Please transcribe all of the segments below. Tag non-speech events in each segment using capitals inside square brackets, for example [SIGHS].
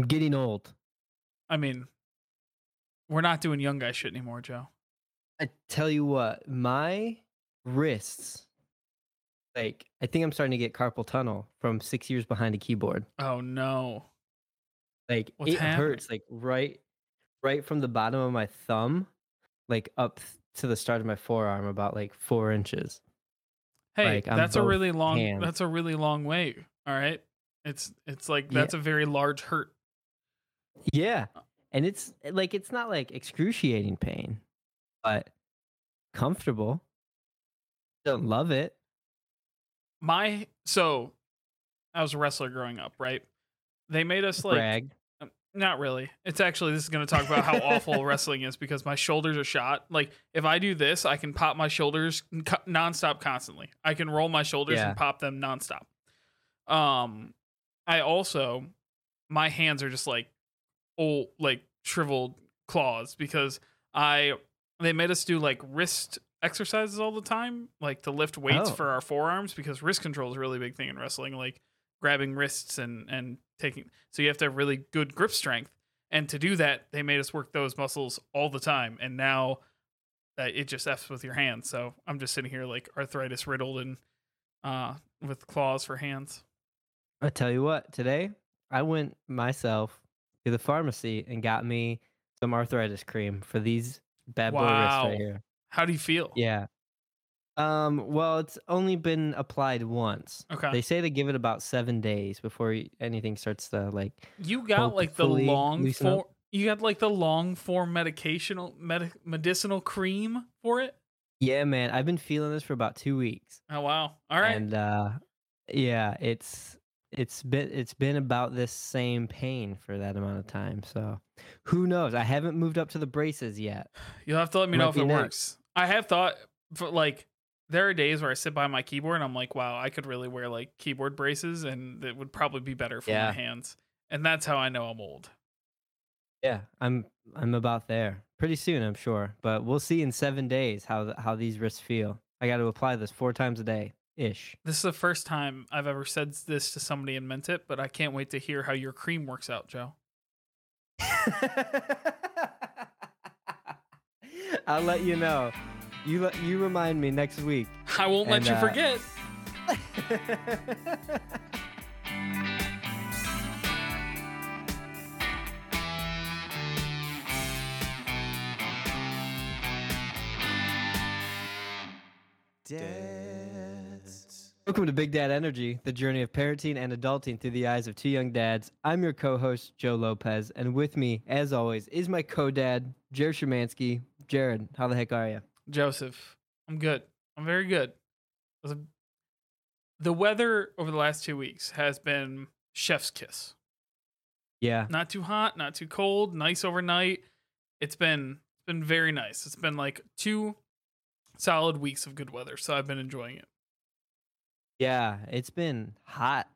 I'm getting old. I mean, we're not doing young guy shit anymore, Joe. I tell you what, my wrists, like I think I'm starting to get carpal tunnel from six years behind a keyboard. Oh no. Like What's it happening? hurts, like right, right from the bottom of my thumb, like up to the start of my forearm, about like four inches. Hey, Like, that's a really long hands. that's a really long way. All right. It's it's like Yeah. that's a very large hurt. Yeah, and it's like it's not like excruciating pain, but comfortable. Don't love it. My so I was a wrestler growing up, right? They made us like Brag. Um, Not really. It's actually this is going to talk about how awful wrestling is because my shoulders are shot. Like if I do this, I can pop my shoulders co- nonstop constantly. I can roll my shoulders Yeah. and pop them nonstop. Um, I also my hands are just like old, like shriveled claws because I they made us do like wrist exercises all the time, like to lift weights Oh. for our forearms because wrist control is a really big thing in wrestling, like grabbing wrists and and taking. So you have to have really good grip strength, and to do that, they made us work those muscles all the time. And now that it just f's with your hands. So I'm just sitting here like arthritis riddled and uh with claws for hands. I tell you what, today I went myself to the pharmacy and got me some arthritis cream for these bad boy wrists right here. How do you feel? Yeah. Um. Well, it's only been applied once. Okay. They say they give it about seven days before anything starts to like. You got like the long form. You got like the long form medicational med- medicinal cream for it. Yeah, man. I've been feeling this for about two weeks, Oh wow! All right. and uh, yeah, it's it's been it's been about this same pain for that amount of time. So, who knows? I haven't moved up to the braces yet. You'll have to let me Might know if it next. works. I have thought, for like, there are days where I sit by my keyboard and I'm like, wow, I could really wear like keyboard braces and it would probably be better for Yeah. my hands. And that's how I know I'm old. Yeah, I'm I'm about there. Pretty soon, I'm sure. But we'll see in seven days how how these wrists feel. I got to apply this four times a day ish. This is the first time I've ever said this to somebody and meant it, but I can't wait to hear how your cream works out, Joe. [LAUGHS] I'll let you know. You let you remind me next week. I won't let And, you uh, forget. [LAUGHS] Welcome to Big Dad Energy, the journey of parenting and adulting through the eyes of two young dads. I'm your co-host Joe Lopez, and with me, as always, is my co-dad Jared Shermansky. Jared, how the heck are you? Joseph, I'm good. I'm very good. The- The weather over the last two weeks has been chef's kiss. Yeah, Not too hot, not too cold, nice overnight. It's been it's been very nice. It's been like two solid weeks of good weather, so I've been enjoying it. Yeah, it's been hot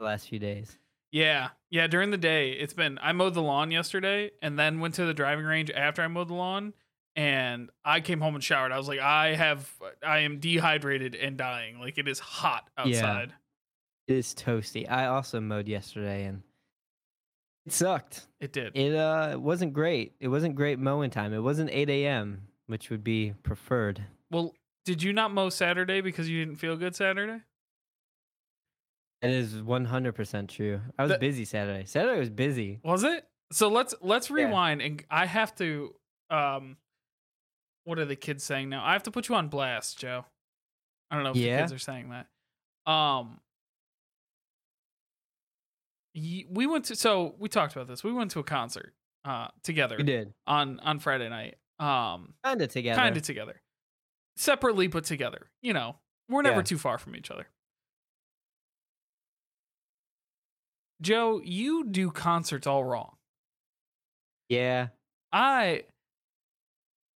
the last few days. Yeah. Yeah, during the day, it's been I mowed the lawn yesterday and then went to the driving range after I mowed the lawn and I came home and showered. I was like, I have I am dehydrated and dying. Like it is hot outside. Yeah. It is toasty. I also mowed yesterday, and it sucked. It did. It uh wasn't great. It wasn't great mowing time. It wasn't 8 a.m., which would be preferred. well, did you not mow Saturday because you didn't feel good Saturday? It is 100% true. I was The- busy Saturday. Saturday was busy. Was it? So let's let's Yeah. rewind and I have to um what are the kids saying now? I have to put you on blast, Joe. I don't know if Yeah? the kids are saying that. Um we went to so we talked about this. We went to a concert uh together We did. on on Friday night. Um Kind of together. kind of together. Separately but together. You know, we're never Yeah. too far from each other. Joe, you do concerts all wrong. Yeah. I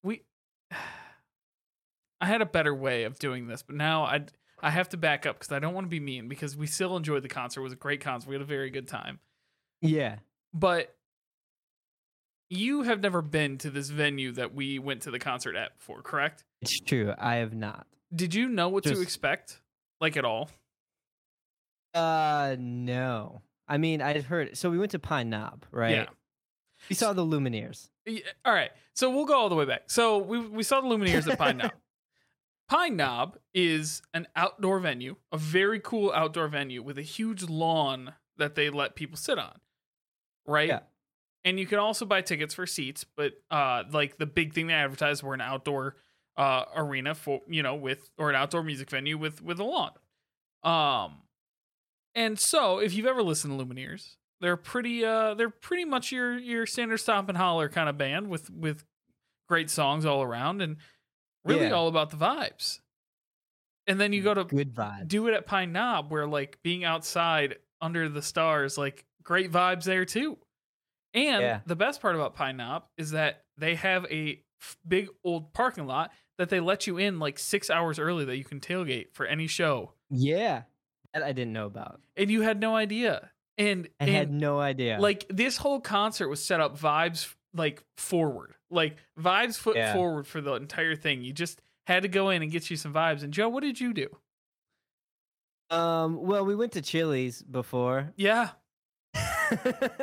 we [SIGHS] I had a better way of doing this, but now I I have to back up because I don't want to be mean because we still enjoyed the concert. It was a great concert. We had a very good time. Yeah. But you have never been to this venue that we went to the concert at before, correct? It's true. I have not. Did you know what to expect? Like at all? Uh no. I mean, I heard. So we went to Pine Knob, right? Yeah. We saw the Lumineers. Yeah, All right. So we'll go all the way back. So we we saw the Lumineers at Pine Knob. [LAUGHS] Pine Knob is an outdoor venue, a very cool outdoor venue with a huge lawn that they let people sit on. Right? Yeah. And you can also buy tickets for seats, but uh like the big thing they advertised were an outdoor uh arena for you know with or an outdoor music venue with with a lawn. Um and so if you've ever listened to Lumineers, they're pretty uh they're pretty much your your standard stomp and holler kind of band with with great songs all around and really Yeah. all about the vibes. And then you go to Good do it at Pine Knob where like being outside under the stars, like great vibes there too. And Yeah. the best part about Pine Knob is that they have a f- big old parking lot that they let you in like six hours early that you can tailgate for any show. Yeah. That I didn't know about. And you had no idea. And, I and had no idea. like this whole concert was set up vibes like forward, like vibes foot Yeah. forward for the entire thing. You just had to go in and get you some vibes. And Joe, what did you do? um, well, we went to Chili's before. Yeah. [LAUGHS]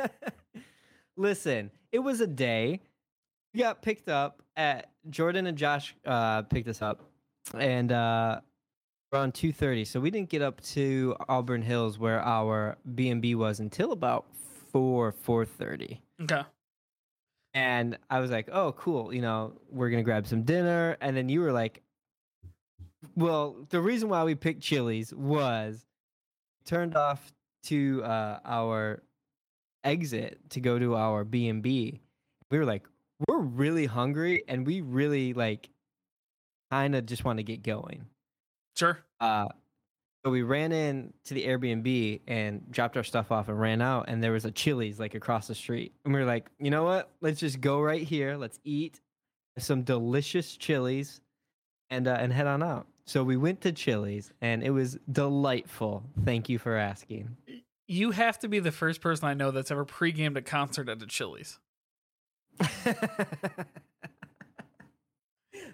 Listen, it was a day. We got picked up at Jordan and Josh uh picked us up and uh around 2:30. So we didn't get up to Auburn Hills where our B&B was until about 4 4:30. Okay. And I was like, "Oh, cool, you know, we're going to grab some dinner." And then you were like, "Well, the reason why we picked Chili's was turned off to uh, our exit to go to our B&B. We were like, "We're really hungry and we really like kind of just want to get going." Sure. Uh so we ran in to the Airbnb and dropped our stuff off and ran out and there was a Chili's like across the street. And we were like, "You know what? Let's just go right here. Let's eat some delicious Chili's and uh, and head on out." So we went to Chili's and it was delightful. Thank you for asking. You have to be the first person I know that's ever pre-gamed a concert at a Chili's. [LAUGHS]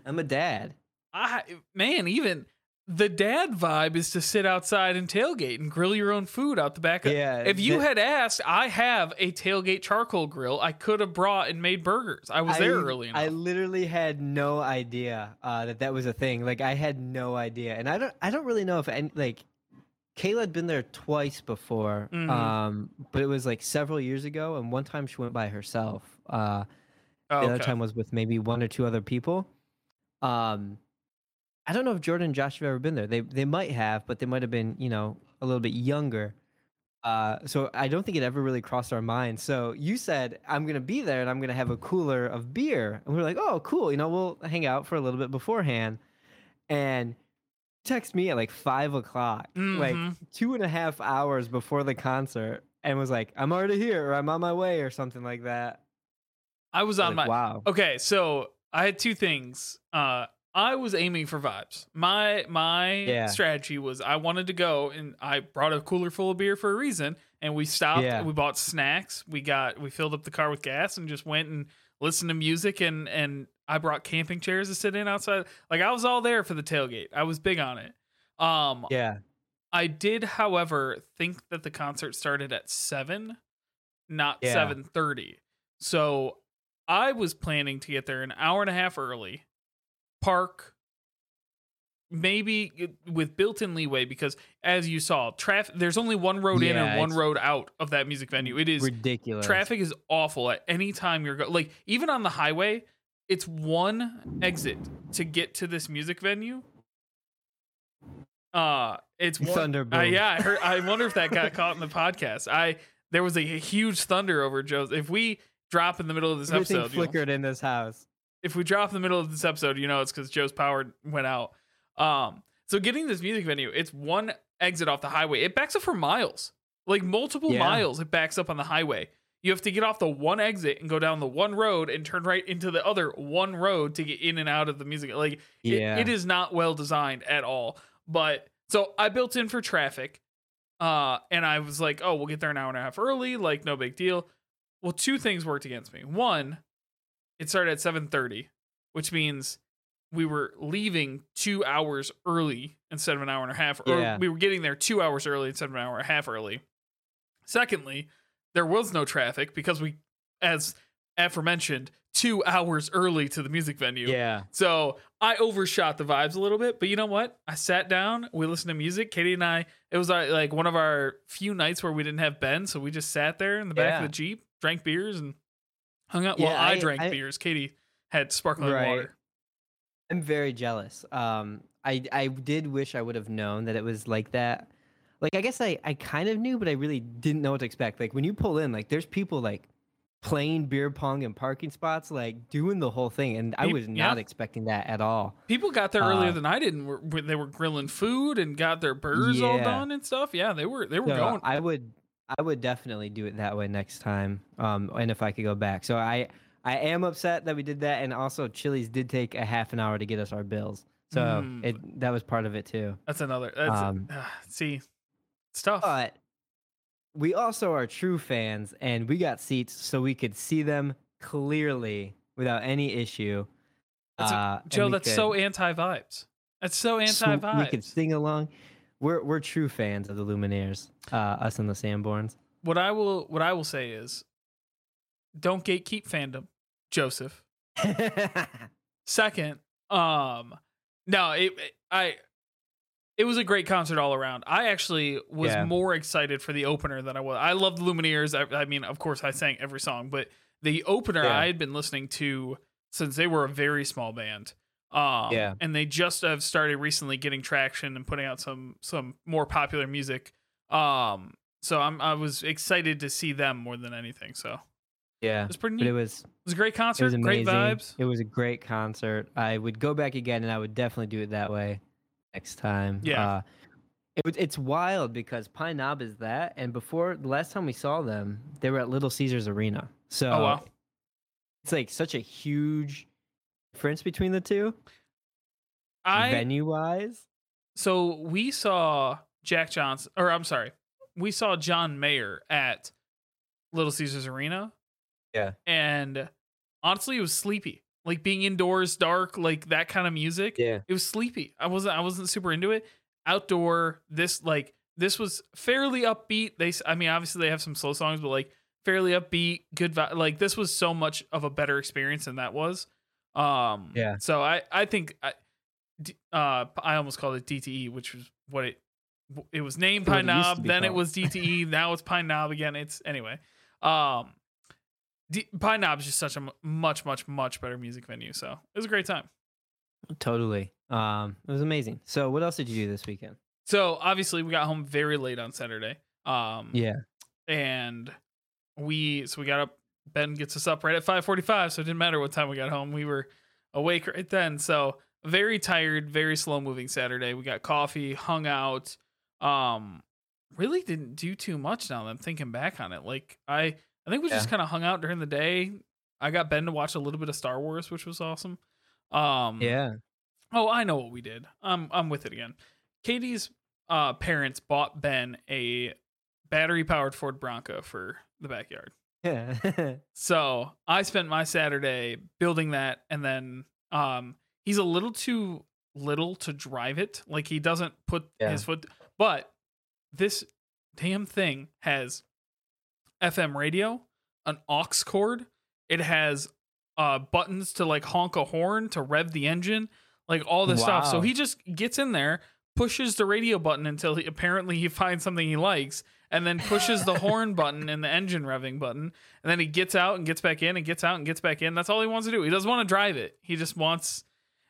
I'm a dad. I man, even the dad vibe is to sit outside and tailgate and grill your own food out the back. of- Yeah. If you that- had asked, I have a tailgate charcoal grill. I could have brought and made burgers. I was there early enough. I literally had no idea uh, that that was a thing. Like I had no idea, and I don't. I don't really know if any, like Kayla had been there twice before, Mhm. um, but it was like several years ago, and one time she went by herself. Uh, Oh, the other okay. time was with maybe one or two other people. Um, I don't know if Jordan and Josh have ever been there. They they might have, but they might have been you know a little bit younger. Uh, so I don't think it ever really crossed our minds. So you said I'm gonna be there and I'm gonna have a cooler of beer, and we are like, oh, cool. You know, we'll hang out for a little bit beforehand. And text me at like five o'clock, like Mhm. two and a half hours before the concert, and was like, I'm already here, or I'm on my way, or something like that. I was on Like, my wow. Okay, so I had two things. Uh I was aiming for vibes. My my Yeah. strategy was I wanted to go and I brought a cooler full of beer for a reason and we stopped, Yeah. we bought snacks, we got we filled up the car with gas and just went and listened to music and and I brought camping chairs to sit in outside. Like I was all there for the tailgate. I was big on it. Um Yeah. I did, however, think that the concert started at seven, not Yeah. seven thirty. So I was planning to get there an hour and a half early, park, maybe uh, with built-in leeway because, as you saw, traffic. There's only one road in and one road out of that music venue. It is ridiculous. traffic is awful at any time you're go- like even on the highway. It's one exit to get to this music venue. Uh it's one, Thunder uh, yeah, I heard. I wonder if that got caught in the [LAUGHS] podcast. I there was a huge thunder over Joe's. If we drop in the middle of this Everything episode, flickered in this house. If we drop in the middle of this episode, you know it's because Joe's power went out. Um, so getting this music venue, it's one exit off the highway. It backs up for miles, like multiple Yeah. miles. It backs up on the highway. You have to get off the one exit and go down the one road and turn right into the other one road to get in and out of the music. Like it- it is not well designed at all. But so I built in for traffic, uh, and I was like, oh, we'll get there an hour and a half early, like no big deal. Well, two things worked against me. One, it started at 7:30, which means we were leaving two hours early instead of an hour and a half. Or Yeah. we were getting there two hours early instead of an hour and a half early. Secondly, there was no traffic because we, as aforementioned, two hours early to the music venue. Yeah. So I overshot the vibes a little bit, but you know what? I sat down, we listened to music. Katie and I, it was uh, like one of our few nights where we didn't have Ben, so we just sat there in the back Yeah. of the jeep, drank beers, and hung out. Well, I, I- drank I- beers. Katie had sparkling Right. water. I'm very jealous. Um, I I did wish I would have known that it was like that. Like I guess I I kind of knew, but I really didn't know what to expect. Like when you pull in, like there's people like playing beer pong in parking spots, like doing the whole thing, and I was yeah. not expecting that at all. People got there earlier Uh, than I did, and were, they were grilling food and got their burgers all done and stuff. Yeah, they were they were So going. I would I would definitely do it that way next time. Um, and if I could go back, so I I am upset that we did that, and also Chili's did take a half an hour to get us our bills, so Mm. it that was part of it too. That's another. That's Um, see, it's tough. But we also are true fans, and we got seats so we could see them clearly without any issue. That's a- Uh, Joe, that's could so anti vibes. That's so anti vibes. We could sing along. We're we're true fans of the Lumineers, uh, us and the Sanborns. what I will what I will say is, don't gatekeep fandom, Joseph. [LAUGHS] Second, um, no, it, it- I, it was a great concert all around. I actually was Yeah. more excited for the opener than I was. I love the Lumineers. I, I mean, of course, I sang every song, but the opener Yeah. I had been listening to since they were a very small band. Um, Yeah. and they just have started recently getting traction and putting out some some more popular music. Um, so I'm I was excited to see them more than anything. So yeah, it was pretty but it was It was a great concert. it was amazing. great vibes. It was a great concert. I would go back again, and I would definitely do it that way next time. Yeah. Uh, it, it's wild because Pine Knob is that, and before the last time we saw them, they were at Little Caesars Arena. So Oh wow. it's like such a huge difference between the two, I venue wise. so we saw Jack Johnson, or I'm sorry, we saw John Mayer at Little Caesars Arena. Yeah. And honestly, it was sleepy. Like being indoors, dark, like that kind of music. Yeah. It was sleepy. I wasn't. I wasn't super into it. Outdoor, this like this was fairly upbeat. They, I mean, obviously they have some slow songs, but like fairly upbeat, good. Vi- like this was so much of a better experience than that was. Um. Yeah. So I, I think I, uh, I almost called it DTE, which was what it, it was named Pine it used to Knob. Then it was DTE. [LAUGHS] now it's Pine Knob again. It's anyway. Um, D- Pine Knob is just such a m- much, much, much better music venue. So it was a great time. Totally. Um, it was amazing. So, what else did you do this weekend? So obviously we got home very late on Saturday. Um, Yeah. and we so we got up. Ben gets us up right at five forty-five, so it didn't matter what time we got home. We were awake right then. So very tired, very slow moving Saturday. We got coffee, hung out. Um, really didn't do too much now that I'm thinking back on it. Like I, I think we just kind of hung out during the day. I got Ben to watch a little bit of Star Wars, which was awesome. Um, Yeah. Oh, I know what we did. I'm I'm with it again. Katie's uh, parents bought Ben a battery powered Ford Bronco for the backyard. Yeah. [LAUGHS] So I spent my Saturday building that, and then um, he's a little too little to drive it. Like he doesn't put Yeah. his foot. But this damn thing has FM radio, an aux cord. It has uh, buttons to like honk a horn to rev the engine, like all this stuff. So he just gets in there, pushes the radio button until he apparently he finds something he likes, and then pushes the horn button and the engine revving button, and then he gets out and gets back in and gets out and gets back in. That's all he wants to do. He doesn't want to drive it. He just wants,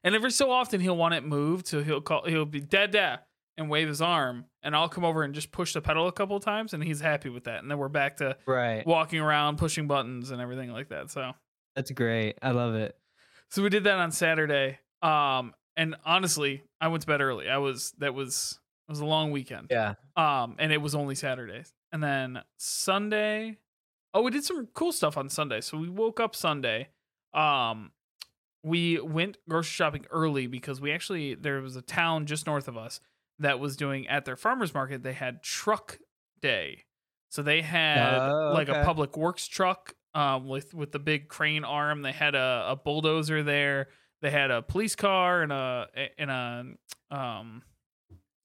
and every so often he'll want it moved. So he'll call, he'll be dad dad and wave his arm, and I'll come over and just push the pedal a couple of times, and he's happy with that. And then we're back to right. walking around, pushing buttons, and everything like that. So, That's great. I love it. so we did that on Saturday. Um, and honestly, I went to bed early. I was that was it was a long weekend. Yeah. Um, and it was only Saturdays. And then Sunday, oh, we did some cool stuff on Sunday. So we woke up Sunday. Um, we went grocery shopping early because we actually there was a town just north of us that was doing at their farmers market. They had truck day, so they had Oh, like a public works truck um, with with the big crane arm. They had a, a bulldozer there. They had a police car and a and a um,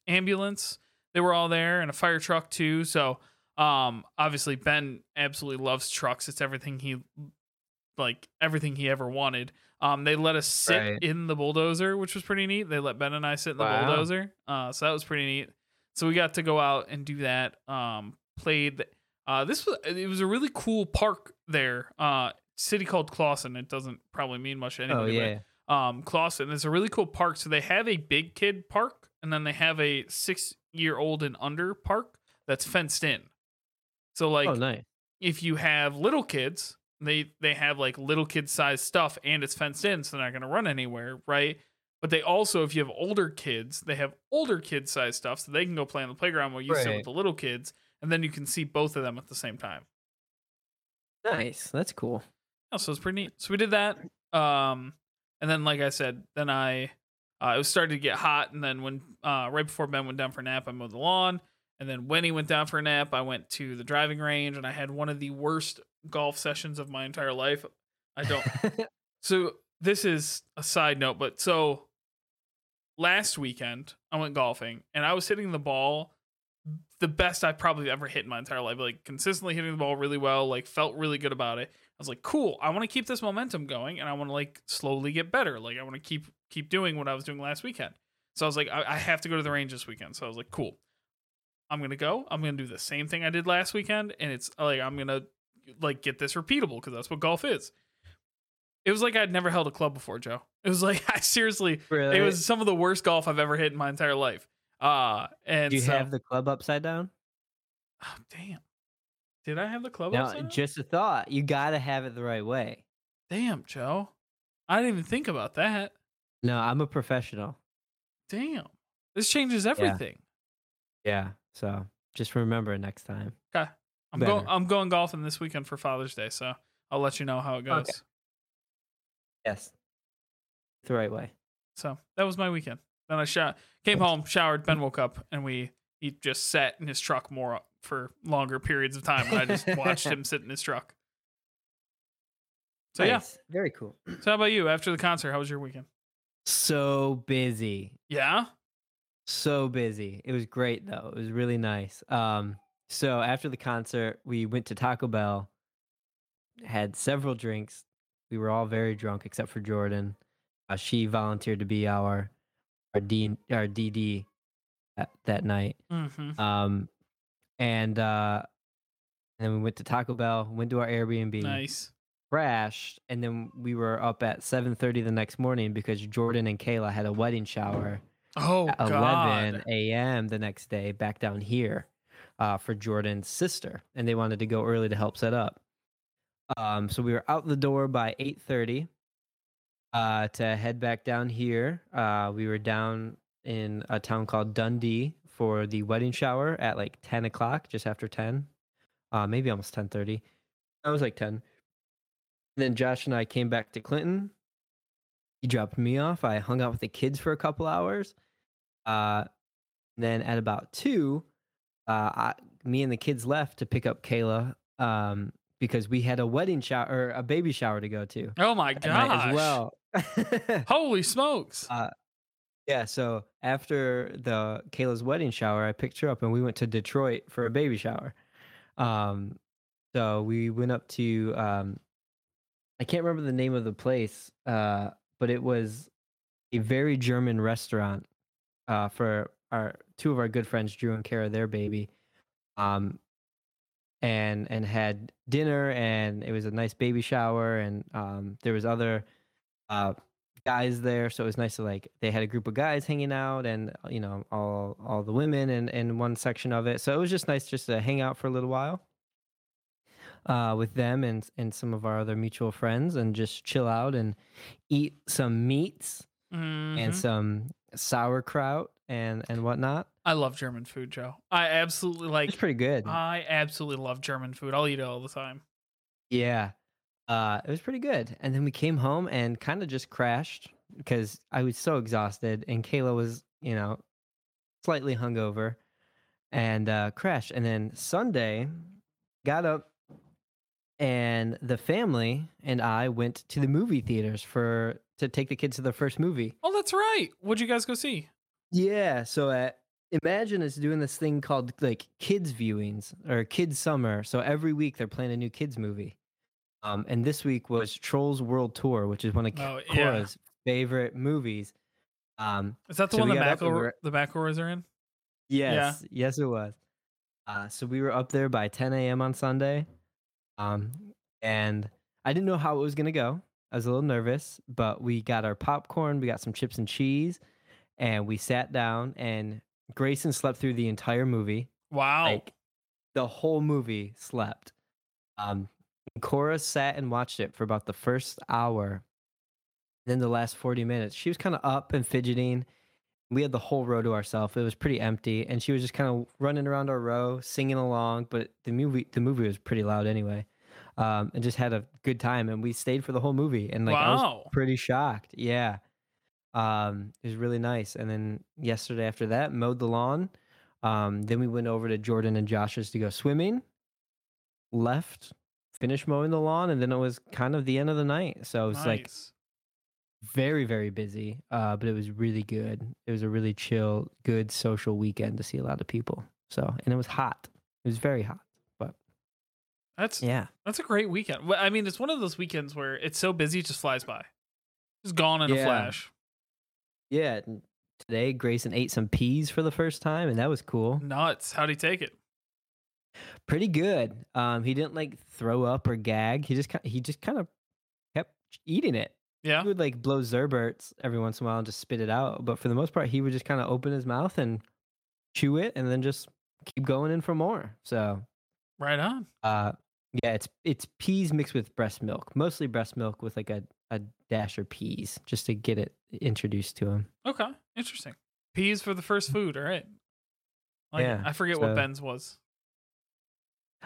ambulance. They were all there and a fire truck too. So Um, obviously Ben absolutely loves trucks. It's everything he like everything he ever wanted. Um, they let us sit Right. in the bulldozer, which was pretty neat. They let Ben and I sit in the Wow. bulldozer. Uh, so that was pretty neat. So we got to go out and do that. Um, played. Uh, this was it was a really cool park there. Uh, city called Clawson. It doesn't probably mean much to Oh anybody. yeah. But, um, Clawson is a really cool park. So they have a big kid park, and then they have a six year old and under park that's fenced in. So like oh nice. if you have little kids, they they have like little kid size stuff and it's fenced in, so they're not going to run anywhere, right? But they also, if you have older kids, they have older kid size stuff, so they can go play on the playground while you sit with the little kids, and then you can see both of them at the same time. Nice. That's cool. Yeah, so it's pretty neat. So we did that, um, and then like I said, then I uh, it was starting to get hot, and then when uh, right before Ben went down for a nap, I mowed the lawn, and then when he went down for a nap, I went to the driving range, and I had one of the worst golf sessions of my entire life. I don't. [LAUGHS] So this is a side note, but so last weekend I went golfing and I was hitting the ball the best I probably ever hit in my entire life. Like consistently hitting the ball really well, like felt really good about it. Was like, cool, I want to keep this momentum going and I want to like slowly get better. Like I want to keep keep doing what I was doing last weekend. So I was like, I, I have to go to the range this weekend. So I was like, cool. I'm gonna go. I'm gonna do the same thing I did last weekend, and it's like I'm gonna like get this repeatable because that's what golf is. It was like I'd never held a club before, Joe. It was [LAUGHS] like I seriously, really? it was some of the worst golf I've ever hit in my entire life. Uh and Do you so, have the club upside down? oh, damn. Did I have the club No, just a thought. You gotta have it the right way. Damn, Joe. I didn't even think about that. No, I'm a professional. Damn. This changes everything. Yeah. So just remember next time. Okay. I'm going I'm going golfing this weekend for Father's Day, so I'll let you know how it goes. Okay. Yes. The right way. So that was my weekend. Then I shot, came home, showered. Ben woke up, and we he just sat in his truck more for longer periods of time. And I just watched him [LAUGHS] sit in his truck. So Nice. Very cool. So how about you? After the concert, how was your weekend? So busy. Yeah. So busy. It was great though. It was really nice. Um, so after the concert, we went to Taco Bell, had several drinks. We were all very drunk except for Jordan. Uh, she volunteered to be our our D our DD that, that night. Mm-hmm. Um, and uh, and then we went to Taco Bell, went to our Airbnb, Nice. crashed, and then we were up at 7:30 the next morning because Jordan and Kayla had a wedding shower Oh at God. 11 a.m. the next day back down here uh, for Jordan's sister, and they wanted to go early to help set up. Um, so we were out the door by 8:30 uh, to head back down here. Uh, we were down in a town called Dundee for the wedding shower at like 10 o'clock, just after 10, uh, maybe almost 10:30. I was like 10. Then Josh and I came back to Clinton. He dropped me off. I hung out with the kids for a couple hours. Uh, then at about two, uh, I, me and the kids left to pick up Kayla um, because we had a wedding shower or a baby shower to go to Oh my gosh. as well. [LAUGHS] Holy smokes. Uh, yeah, so after the Kayla's wedding shower, I picked her up and we went to Detroit for a baby shower. Um, so we went up to um, I can't remember the name of the place, uh, but it was a very German restaurant uh, for our two of our good friends, Drew and Kara, their baby. Um, and and had dinner and it was a nice baby shower and um, there was other uh, guys there so it was nice to like they had a group of guys hanging out and uh, you know all all the women in in one section of it so it was just nice just to hang out for a little while uh, with them and and some of our other mutual friends and just chill out and eat some meats and Mhm. some sauerkraut and and whatnot I love German food, Joe. I absolutely like. it's pretty good I absolutely love German food. I'll eat it all the time. Yeah. Uh, it was pretty good. And then we came home and kind of just crashed because I was so exhausted and Kayla was, you know, slightly hungover and uh, crashed. And then Sunday, got up and the family and I went to the movie theaters for to take the kids to their first movie. Oh, that's right. What'd you guys go see? Yeah, so at Emagine is doing this thing called like kids viewings or kids summer. So every week they're playing a new kids movie. Um, and this week was Trolls World Tour, which is one of Oh, yeah. Cora's favorite movies. Um, Is that the So one the McElroy, the McElroys are in? Yes, yes, it was. Uh, so we were up there by 10 a.m. on Sunday, um, and I didn't know how it was gonna go. I was a little nervous, but we got our popcorn, we got some chips and cheese, and we sat down. And Grayson slept through the entire movie, Wow. like the whole movie slept. Um, Cora sat and watched it for about the first hour. Then the last 40 minutes, she was kind of up and fidgeting. We had the whole row to ourselves. It was pretty empty, and she was just kind of running around our row, singing along. But the movie, the movie was pretty loud anyway, um, and just had a good time. And we stayed for the whole movie, and like I was wow. pretty shocked. Yeah. Um, it was really nice. And then yesterday after that, mowed the lawn. Um, then we went over to Jordan and Josh's to go swimming. Left, finished mowing the lawn, and then it was kind of the end of the night. So it was like very, very busy. Uh, but it was really good. It was a really chill, good social weekend to see a lot of people. So and it was hot. It was very hot. But That's yeah. that's a great weekend. I mean, it's one of those weekends where it's so busy, it just flies by. Just gone in a flash. Yeah. Today Grayson ate some peas for the first time, and that was cool. Nuts. How'd he take it? Pretty good. Um, he didn't like throw up or gag. He just he just kind of kept eating it. Yeah. He would like blow Zerberts every once in a while and just spit it out. But for the most part, he would just kind of open his mouth and chew it, and then just keep going in for more. So, Right on. uh, yeah, it's it's peas mixed with breast milk, mostly breast milk with like a a dash of peas, just to get it introduced to him. Okay. Interesting. Peas for the first food. All right. Like, Yeah, I forget what Ben's was.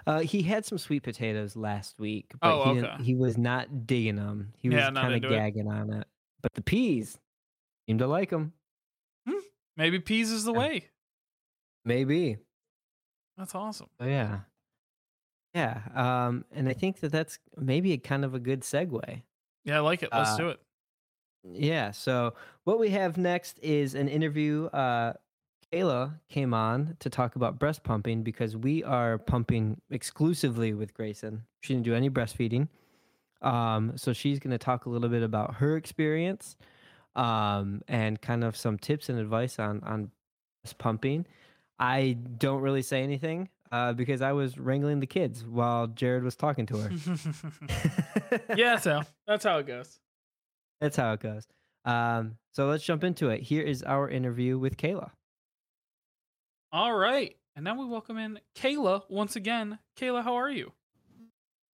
Uh, he had some sweet potatoes last week, but Oh, he, okay. he was not digging them. He was Yeah, kind of into it. gagging on it. But the peas seemed to like them. Maybe peas is the Yeah. way. Maybe. That's awesome. Oh, yeah. Yeah. Um, and I think that that's maybe a kind of a good segue. Yeah, I like it. Let's Uh, do it. Yeah. So what we have next is an interview. Uh, Kayla came on to talk about breast pumping because we are pumping exclusively with Grayson. She didn't do any breastfeeding. Um, so she's going to talk a little bit about her experience um, and kind of some tips and advice on on breast pumping. I don't really say anything uh, because I was wrangling the kids while Jared was talking to her. [LAUGHS] [LAUGHS] yeah, so that's how it goes. That's how it goes. Um, so let's jump into it. Here is our interview with Kayla. All right. And now we welcome in Kayla once again. Kayla, how are you?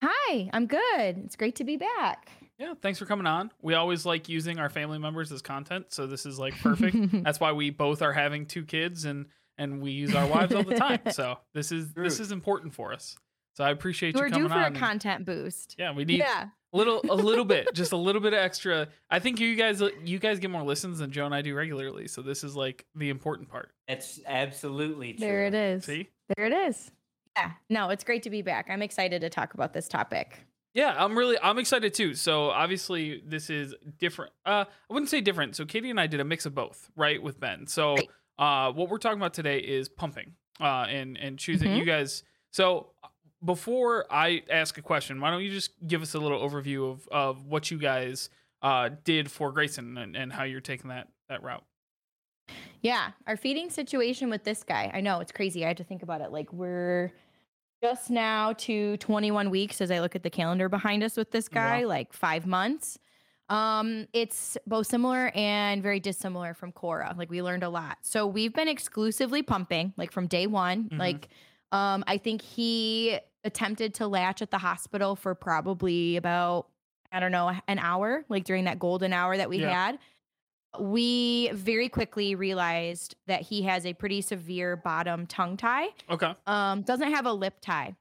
Hi, I'm good. It's great to be back. Yeah, thanks for coming on. We always like using our family members as content, so this is like perfect. [LAUGHS] That's why we both are having two kids and and we use our wives all the time. [LAUGHS] So this is this is important for us. So I appreciate you We're coming due for on. a and- content boost. yeah, we need Yeah. A little a little bit, just a little bit of extra. I think you guys you guys get more listens than Joe and I do regularly. So this is like the important part. That's absolutely true. There it is. See? There it is. Yeah. No, it's great to be back. I'm excited to talk about this topic. Yeah, I'm really I'm excited too. So obviously this is different. Uh I wouldn't say different. So Katie and I did a mix of both, right, with Ben. So uh what we're talking about today is pumping. Uh and and choosing Mhm. you guys so before I ask a question, why don't you just give us a little overview of of what you guys uh did for Grayson and, and how you're taking that that route. Yeah. Our feeding situation with this guy. I know it's crazy. I had to think about it. Like we're just now to 21 weeks as I look at the calendar behind us with this guy, like five months. Um, it's both similar and very dissimilar from Cora. Like we learned a lot. So we've been exclusively pumping, like from day one. Mhm. Like um, I think he attempted to latch at the hospital for probably about, I don't know, an hour, like during that golden hour that we Yeah. had. We very quickly realized that he has a pretty severe bottom tongue tie. Okay. Um, doesn't have a lip tie,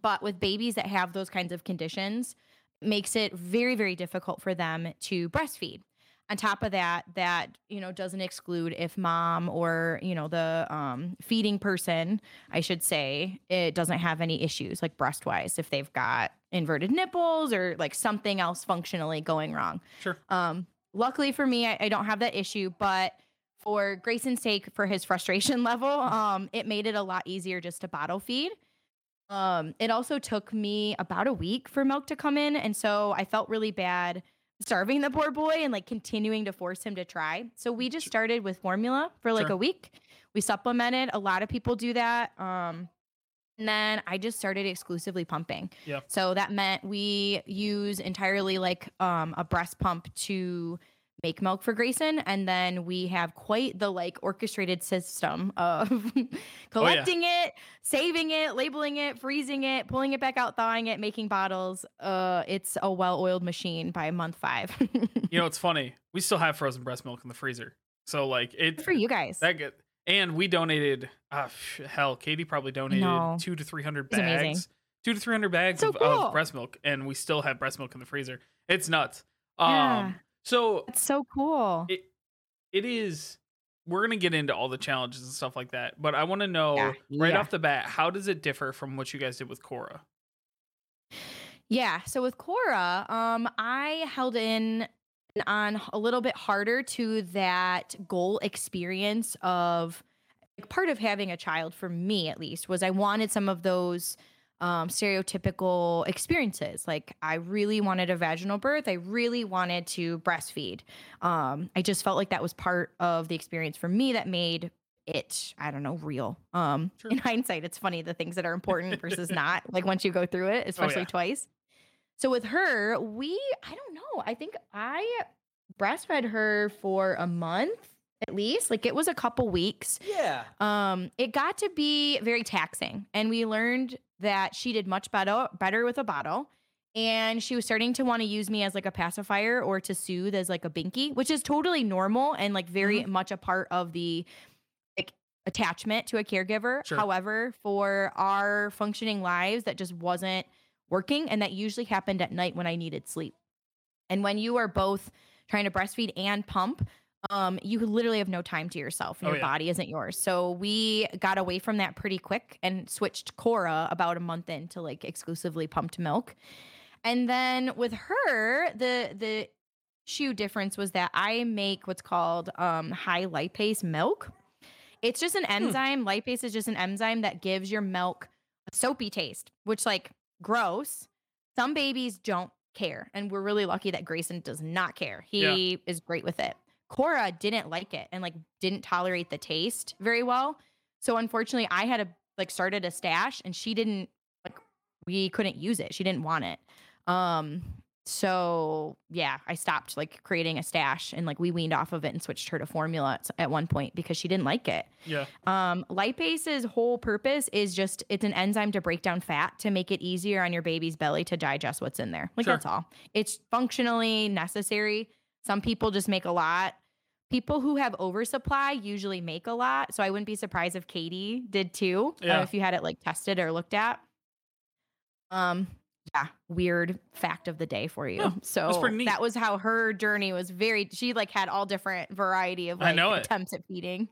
but with babies that have those kinds of conditions, makes it very, very difficult for them to breastfeed. On top of that, that you know doesn't exclude if mom or you know the um, feeding person, I should say, it doesn't have any issues like breast wise if they've got inverted nipples or like something else functionally going wrong. Sure. Um, luckily for me, I, I don't have that issue, but for Grayson's sake, for his frustration [LAUGHS] level, um, it made it a lot easier just to bottle feed. Um, it also took me about a week for milk to come in, and so I felt really bad starving the poor boy and like continuing to force him to try. So we just started with formula for like Sure. a week. We supplemented. A lot of people do that. Um, and then I just started exclusively pumping. Yeah. So that meant we use entirely like um, a breast pump to make milk for Grayson. And then we have quite the like orchestrated system of [LAUGHS] collecting it, saving it, labeling it, freezing it, pulling it back out, thawing it, making bottles. Uh, it's a well oiled machine by month five. [LAUGHS] You know, it's funny. We still have frozen breast milk in the freezer. So like it Good for you guys. that get and we donated sh- hell, Katie probably donated know. 2 to 300 It's amazing. bags. 2 to 300 bags So of, cool. of breast milk and we still have breast milk in the freezer. It's nuts. Um Yeah. So It's so cool. it it is we're gonna get into all the challenges and stuff like that but i want to know Yeah, right yeah. off the bat how does it differ from what you guys did with cora Yeah. So with Cora, um, I held in on a little bit harder to that goal experience of like, part of having a child for me at least was I wanted some of those um, stereotypical experiences. Like I really wanted a vaginal birth. I really wanted to breastfeed. Um, I just felt like that was part of the experience for me that made it, I don't know, real. Um, Sure. in [LAUGHS] hindsight, it's funny the things that are important versus not, like once you go through it, especially yeah. twice. So with her, we, I don't know. I think I breastfed her for a month at least. Like it was a couple weeks. Yeah. Um, it got to be very taxing, and we learned that she did much better better with a bottle. And she was starting to want to use me as like a pacifier or to soothe as like a binky, which is totally normal and like very much a part of the like attachment to a caregiver. Sure. However, for our functioning lives, that just wasn't working, and that usually happened at night when I needed sleep. And when you are both trying to breastfeed and pump, um, you literally have no time to yourself. And Oh, your yeah. body isn't yours. So we got away from that pretty quick and switched Cora about a month into like exclusively pumped milk. And then with her, the the shoe difference was that I make what's called um, high lipase milk. It's just an enzyme. Lipase is just an enzyme that gives your milk a soapy taste, which like gross. Some babies don't care, and we're really lucky that Grayson does not care. He is great with it. Cora didn't like it and like didn't tolerate the taste very well. So unfortunately, I had to like started a stash, and she didn't like we couldn't use it. She didn't want it. Um, so yeah, I stopped like creating a stash and like we weaned off of it and switched her to formula at, at one point because she didn't like it. yeah Um, lipase's whole purpose is just it's an enzyme to break down fat to make it easier on your baby's belly to digest what's in there. Like Sure. that's all. It's functionally necessary. Some people just make a lot. People who have oversupply usually make a lot. So I wouldn't be surprised if Katie did too. uh, Yeah. if you had it like tested or looked at. Um, yeah, weird fact of the day for you. Huh, so that was how her journey was very she like had all different variety of I like know it. attempts at feeding.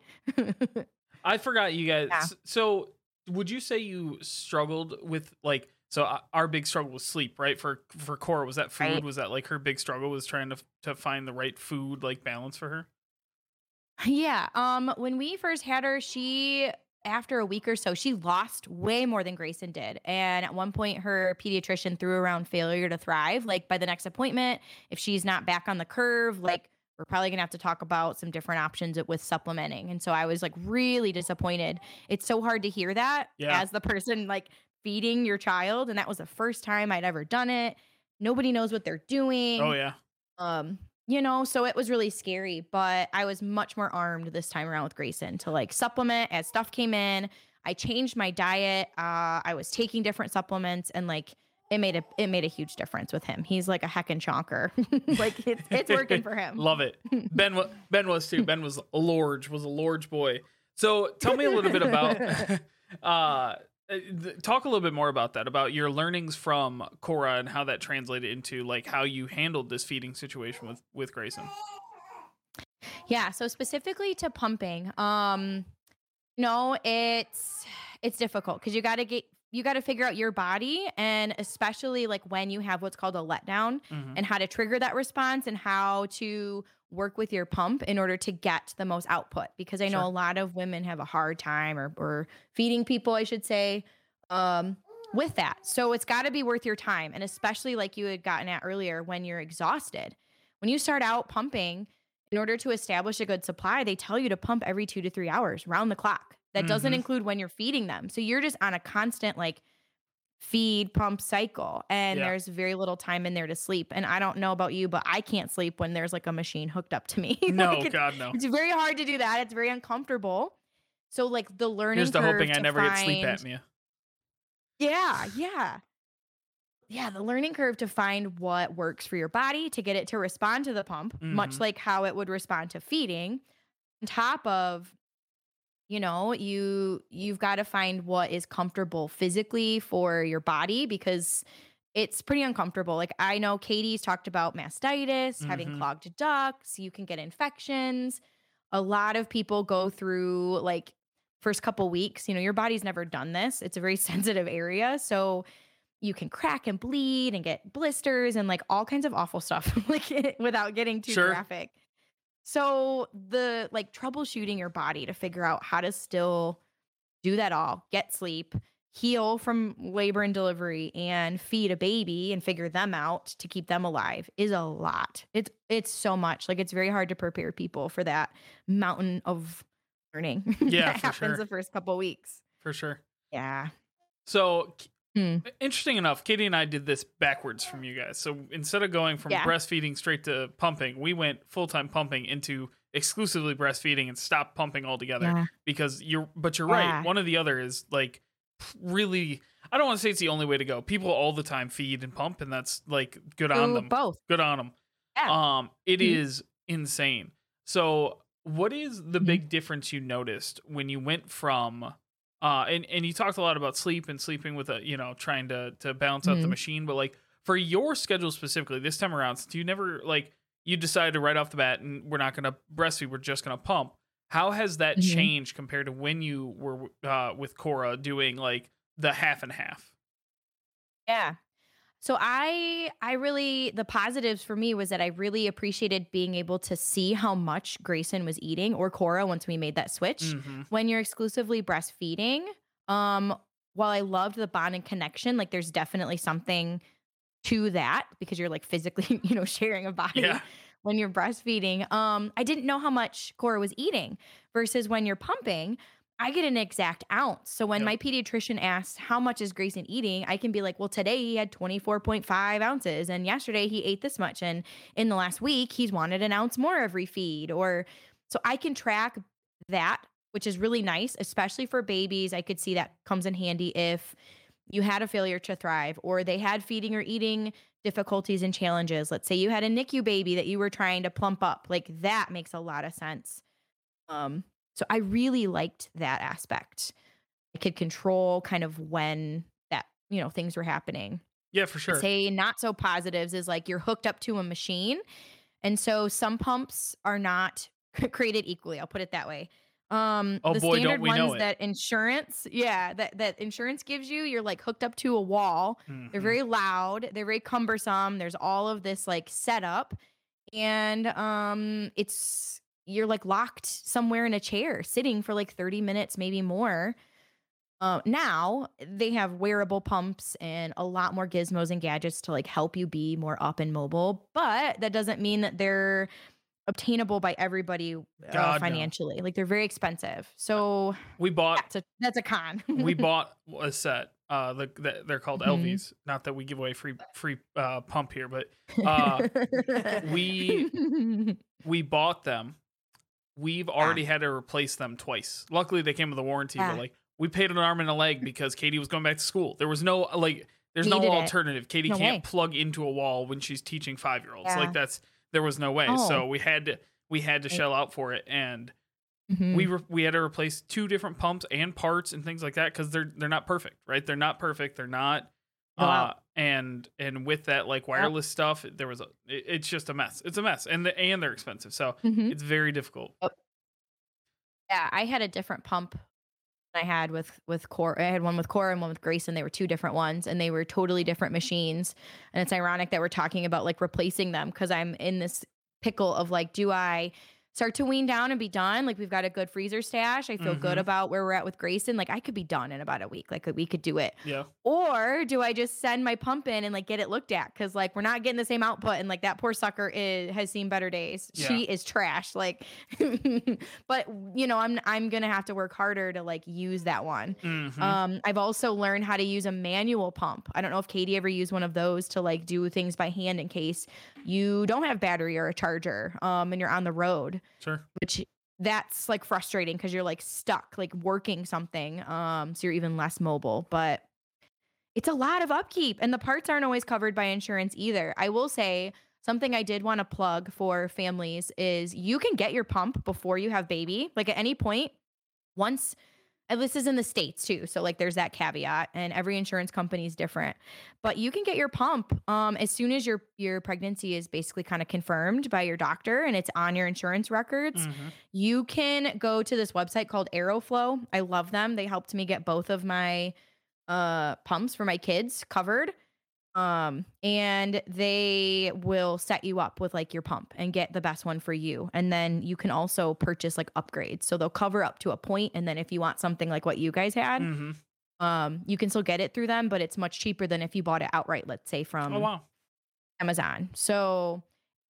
i forgot you guys Yeah. so would you say you struggled with like so uh, our big struggle was sleep right for for cora was that food Right. was that like her big struggle was trying to to find the right food like balance for her Yeah. Um, when we first had her, she after a week or so, she lost way more than Grayson did. And at one point her pediatrician threw around failure to thrive. Like by the next appointment, if she's not back on the curve, like we're probably gonna have to talk about some different options with supplementing. And so I was like really disappointed. It's so hard to hear that Yeah. as the person like feeding your child. And that was the first time I'd ever done it. Nobody knows what they're doing oh yeah um you know so it was really scary but i was much more armed this time around with grayson to like supplement as stuff came in i changed my diet uh i was taking different supplements and like it made a it made a huge difference with him he's like a heckin' chonker [LAUGHS] like it's, it's working for [LAUGHS] him Love it. Ben Ben was too. Ben was a large was a large boy. So tell me a little bit about [LAUGHS] uh talk a little bit more about that about your learnings from Cora and how that translated into like how you handled this feeding situation with with Grayson. Yeah, so specifically to pumping, um no, it's it's difficult cuz you got to get you got to figure out your body and especially like when you have what's called a letdown Mhm. and how to trigger that response and how to work with your pump in order to get the most output because I know Sure. a lot of women have a hard time or or feeding people, I should say, um with that. So it's got to be worth your time and especially like you had gotten at earlier when you're exhausted. When you start out pumping, in order to establish a good supply, they tell you to pump every 2 to 3 hours round the clock. That doesn't Mhm. include when you're feeding them. So you're just on a constant like feed pump cycle and Yeah. there's very little time in there to sleep. And I don't know about you, but I can't sleep when there's like a machine hooked up to me. [LAUGHS] No, Like, it- God, no. it's very hard to do that. It's very uncomfortable. So like the learning Here's to curve hoping I never get sleep find- apnea. Yeah, yeah. Yeah, the learning curve to find what works for your body to get it to respond to the pump, much Mhm. like how it would respond to feeding. On top of you know, you you've got to find what is comfortable physically for your body because it's pretty uncomfortable. Like I know Katie's talked about mastitis, having Mhm. clogged ducts, you can get infections. A lot of people go through like first couple weeks, you know, your body's never done this. It's a very [LAUGHS] sensitive area, so you can crack and bleed and get blisters and like all kinds of awful stuff [LAUGHS] like without getting too Sure. graphic. So the like troubleshooting your body to figure out how to still do that all, get sleep, heal from labor and delivery and feed a baby and figure them out to keep them alive is a lot. It's it's so much. Like it's very hard to prepare people for that mountain of learning [LAUGHS] Yeah, that happens sure. the first couple weeks. For sure. Yeah. So Hmm. interesting enough, Katie and I did this backwards from you guys. So instead of going from Yeah. breastfeeding straight to pumping, we went full time pumping into exclusively breastfeeding and stopped pumping altogether. Yeah. Because you're, but you're Yeah. right. One or the other is like really. I don't want to say it's the only way to go. People all the time feed and pump, and that's like good on Do them. both. Good on them. Yeah. Um, it Mhm. is insane. So, what is the Mhm. big difference you noticed when you went from uh and and you talked a lot about sleep and sleeping with a, you know, trying to to balance out the Mhm. machine, but like for your schedule specifically this time around, since you never like you decided to right off the bat and we're not going to breastfeed, we're just going to pump. How has that Mhm. changed compared to when you were uh with Cora doing like the half and half? Yeah. So I I really the positives for me was that I really appreciated being able to see how much Grayson was eating or Cora once we made that switch. Mhm. When you're exclusively breastfeeding, um while I loved the bond and connection, like there's definitely something to that because you're like physically, [LAUGHS] you know, sharing a body Yeah. when you're breastfeeding. Um I didn't know how much Cora was eating versus when you're pumping, I get an exact ounce. So when Yep. my pediatrician asks how much is Grayson eating, I can be like, well, today he had 24.5 ounces, and yesterday he ate this much, and in the last week he's wanted an ounce more every feed. Or so I can track that, which is really nice, especially for babies. I could see that comes in handy if you had a failure to thrive or they had feeding or eating difficulties and challenges. Let's say you had a NICU baby that you were trying to plump up. Like that makes a lot of sense. Um, so I really liked that aspect. I could control kind of when that, you know, things were happening. Yeah, for sure. Say not so positives is like you're hooked up to a machine. And so some pumps are not created equally. I'll put it that way. Um Oh the boy, standard ones that insurance, yeah, that that insurance gives you, you're like hooked up to a wall. They're Mhm. very loud, they're very cumbersome. There's all of this like setup and um it's you're like locked somewhere in a chair sitting for like 30 minutes maybe more. Uh, now they have wearable pumps and a lot more gizmos and gadgets to like help you be more up and mobile, but that doesn't mean that they're obtainable by everybody uh, God, no. financially. Like they're very expensive. So we bought that's a that's a con. we [LAUGHS] bought a set. Uh, the, the they're called Mhm. Elvies. Not that we give away free free uh pump here, but [LAUGHS] uh, we- [LAUGHS] we bought them. We've already had to replace them twice. Luckily, they came with a warranty, Yeah. but like we paid an arm and a leg because Katie was going back to school. There was no like, there's no Needed it. alternative. Katie No can't way. plug into a wall when she's teaching five year olds. Yeah. Like that's there was no way. Oh. So we had to we had to Right. shell out for it, and Mhm. we re- we had to replace two different pumps and parts and things like that because they're they're not perfect, right? They're not perfect. They're not. No Uh. And and with that like wireless stuff, there was a it, it's just a mess. It's a mess, and the, and they're expensive, so Mhm. it's very difficult. Yeah, I had a different pump than I had with with Cora. I had one with Cora and one with Grayson. They were two different ones, and they were totally different machines. And it's ironic that we're talking about like replacing them because I'm in this pickle of like, do I start to wean down and be done. Like we've got a good freezer stash. I feel good Mhm. about where we're at with Grayson. Like I could be done in about a week. Like we could do it. Yeah. Or do I just send my pump in and like get it looked at? Cause like we're not getting the same output. And like that poor sucker is has seen better days. Yeah. She is trash. Like [LAUGHS] but you know, I'm I'm gonna have to work harder to like use that one. Mhm. Um, I've also learned how to use a manual pump. I don't know if Katie ever used one of those to like do things by hand in case you don't have battery or a charger um, and you're on the road, sure. which that's like frustrating because you're like stuck, like working something. Um, so you're even less mobile. But it's a lot of upkeep, and the parts aren't always covered by insurance either. I will say something I did want to plug for families is you can get your pump before you have baby, like at any point. Once and this is in the states too so like there's that caveat and every insurance company is different. But you can get your pump um, as soon as your your pregnancy is basically kind of confirmed by your doctor and it's on your insurance records Mhm. you can go to this website called aeroflow. I love them. They helped me get both of my uh pumps for my kids covered um and they will set you up with like your pump and get the best one for you and then you can also purchase like upgrades so they'll cover up to a point and then if you want something like what you guys had Mhm. um you can still get it through them but it's much cheaper than if you bought it outright let's say from Oh wow. Amazon. So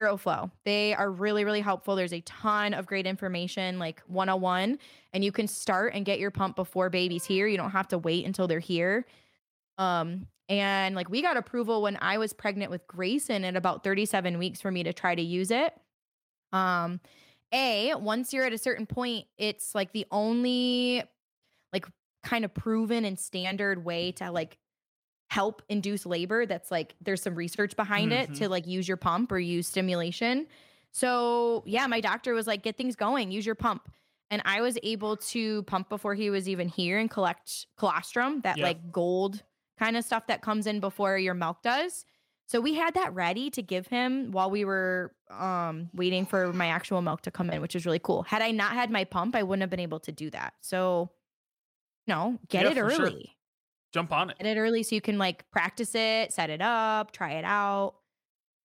Aeroflow, they are really, really helpful. There's a ton of great information, like 101, and you can start and get your pump before baby's here. You don't have to wait until they're here. Um, and like we got approval when I was pregnant with Grayson at about 37 weeks for me to try to use it. Um, a once you're at a certain point, it's like the only like kind of proven and standard way to like help induce labor that's like there's some research behind it Mhm. to like use your pump or use stimulation. So, yeah, my doctor was like get things going, use your pump. And I was able to pump before he was even here and collect colostrum, that Yeah. like gold kind of stuff that comes in before your milk does. So we had that ready to give him while we were um waiting for my actual milk to come in, which is really cool. Had I not had my pump, I wouldn't have been able to do that. So no, get Yeah, it for sure. early Jump on it. get it early so you can like practice it, set it up, try it out.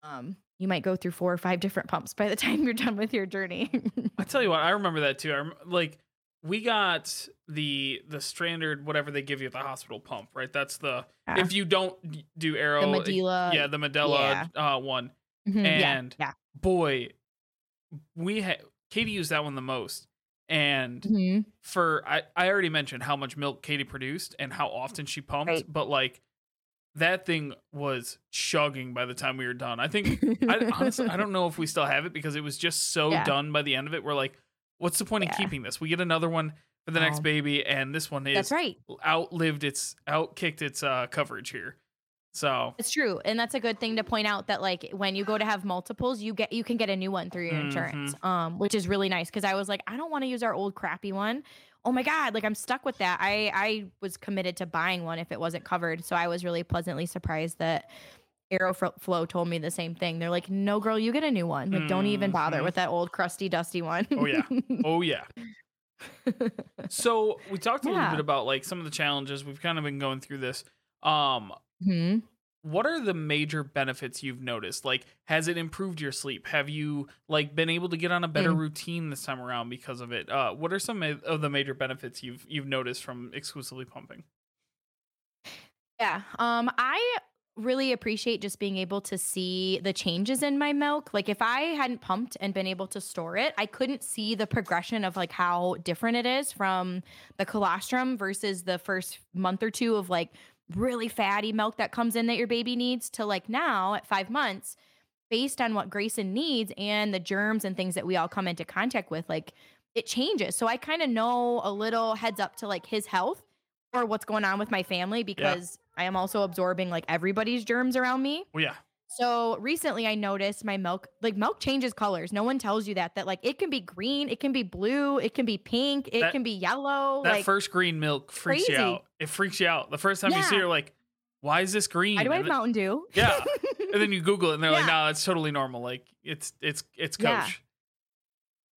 Um, you might go through four or five different pumps by the [LAUGHS] time you're done with your journey. I tell you what, I remember that too. I rem- like we got the the standard whatever they give you at the hospital pump, right? That's the Yeah. if you don't do arrow, the Medela. yeah, the Medela uh, one. Mhm, yeah, and- yeah. Boy, we had Katie used that one the most, and Mhm. for I, I already mentioned how much milk Katie produced and how often she pumped, Right. but like that thing was chugging by the time we were done. I think I honestly I [LAUGHS] don't know if we still have it because it was just so Yeah. done by the end of it. We're like, what's the point Yeah. in keeping this? We get another one for the next Oh. baby, and this one That's is right. outlived its outkicked its uh, coverage here. So It's true, and that's a good thing to point out that like when you go to have multiples, you get you can get a new one through your insurance, Mm-hmm. um, which is really nice because I was like, I don't want to use our old crappy one. Oh my god, like I'm stuck with that. I I was committed to buying one if it wasn't covered, so I was really pleasantly surprised that Aeroflow told me the same thing. They're like, no, girl, you get a new one. Like, don't even bother Mhm. with that old crusty, dusty one. Oh, yeah. oh yeah. [LAUGHS] So we talked a little bit about like some of the challenges. We've kind of been going through this. Um, hmm what are the major benefits you've noticed? Like, has it improved your sleep? Have you like been able to get on a better Mm. routine this time around because of it? Uh, what are some of the major benefits you've you've noticed from exclusively pumping? Yeah. Um, I really appreciate just being able to see the changes in my milk. Like if I hadn't pumped and been able to store it, I couldn't see the progression of like how different it is from the colostrum versus the first month or two of like really fatty milk that comes in that your baby needs to like now at 5 months based on what Grayson needs and the germs and things that we all come into contact with like it changes. So I kind of know a little heads up to like his health or what's going on with my family because I am also absorbing like everybody's germs around me. Well, yeah, So recently I noticed my milk, like milk changes colors. No one tells you that, that like it can be green, it can be blue, it can be pink, it That- can be yellow. that like, first green milk freaks you out. It freaks you out the first time you see Yeah. it. You're like, why is this green? why do I have Mountain Dew? Yeah. [LAUGHS] and then you Google it, and they're like, Yeah. "No, it's totally normal. Like it's it's it's coach." Yeah.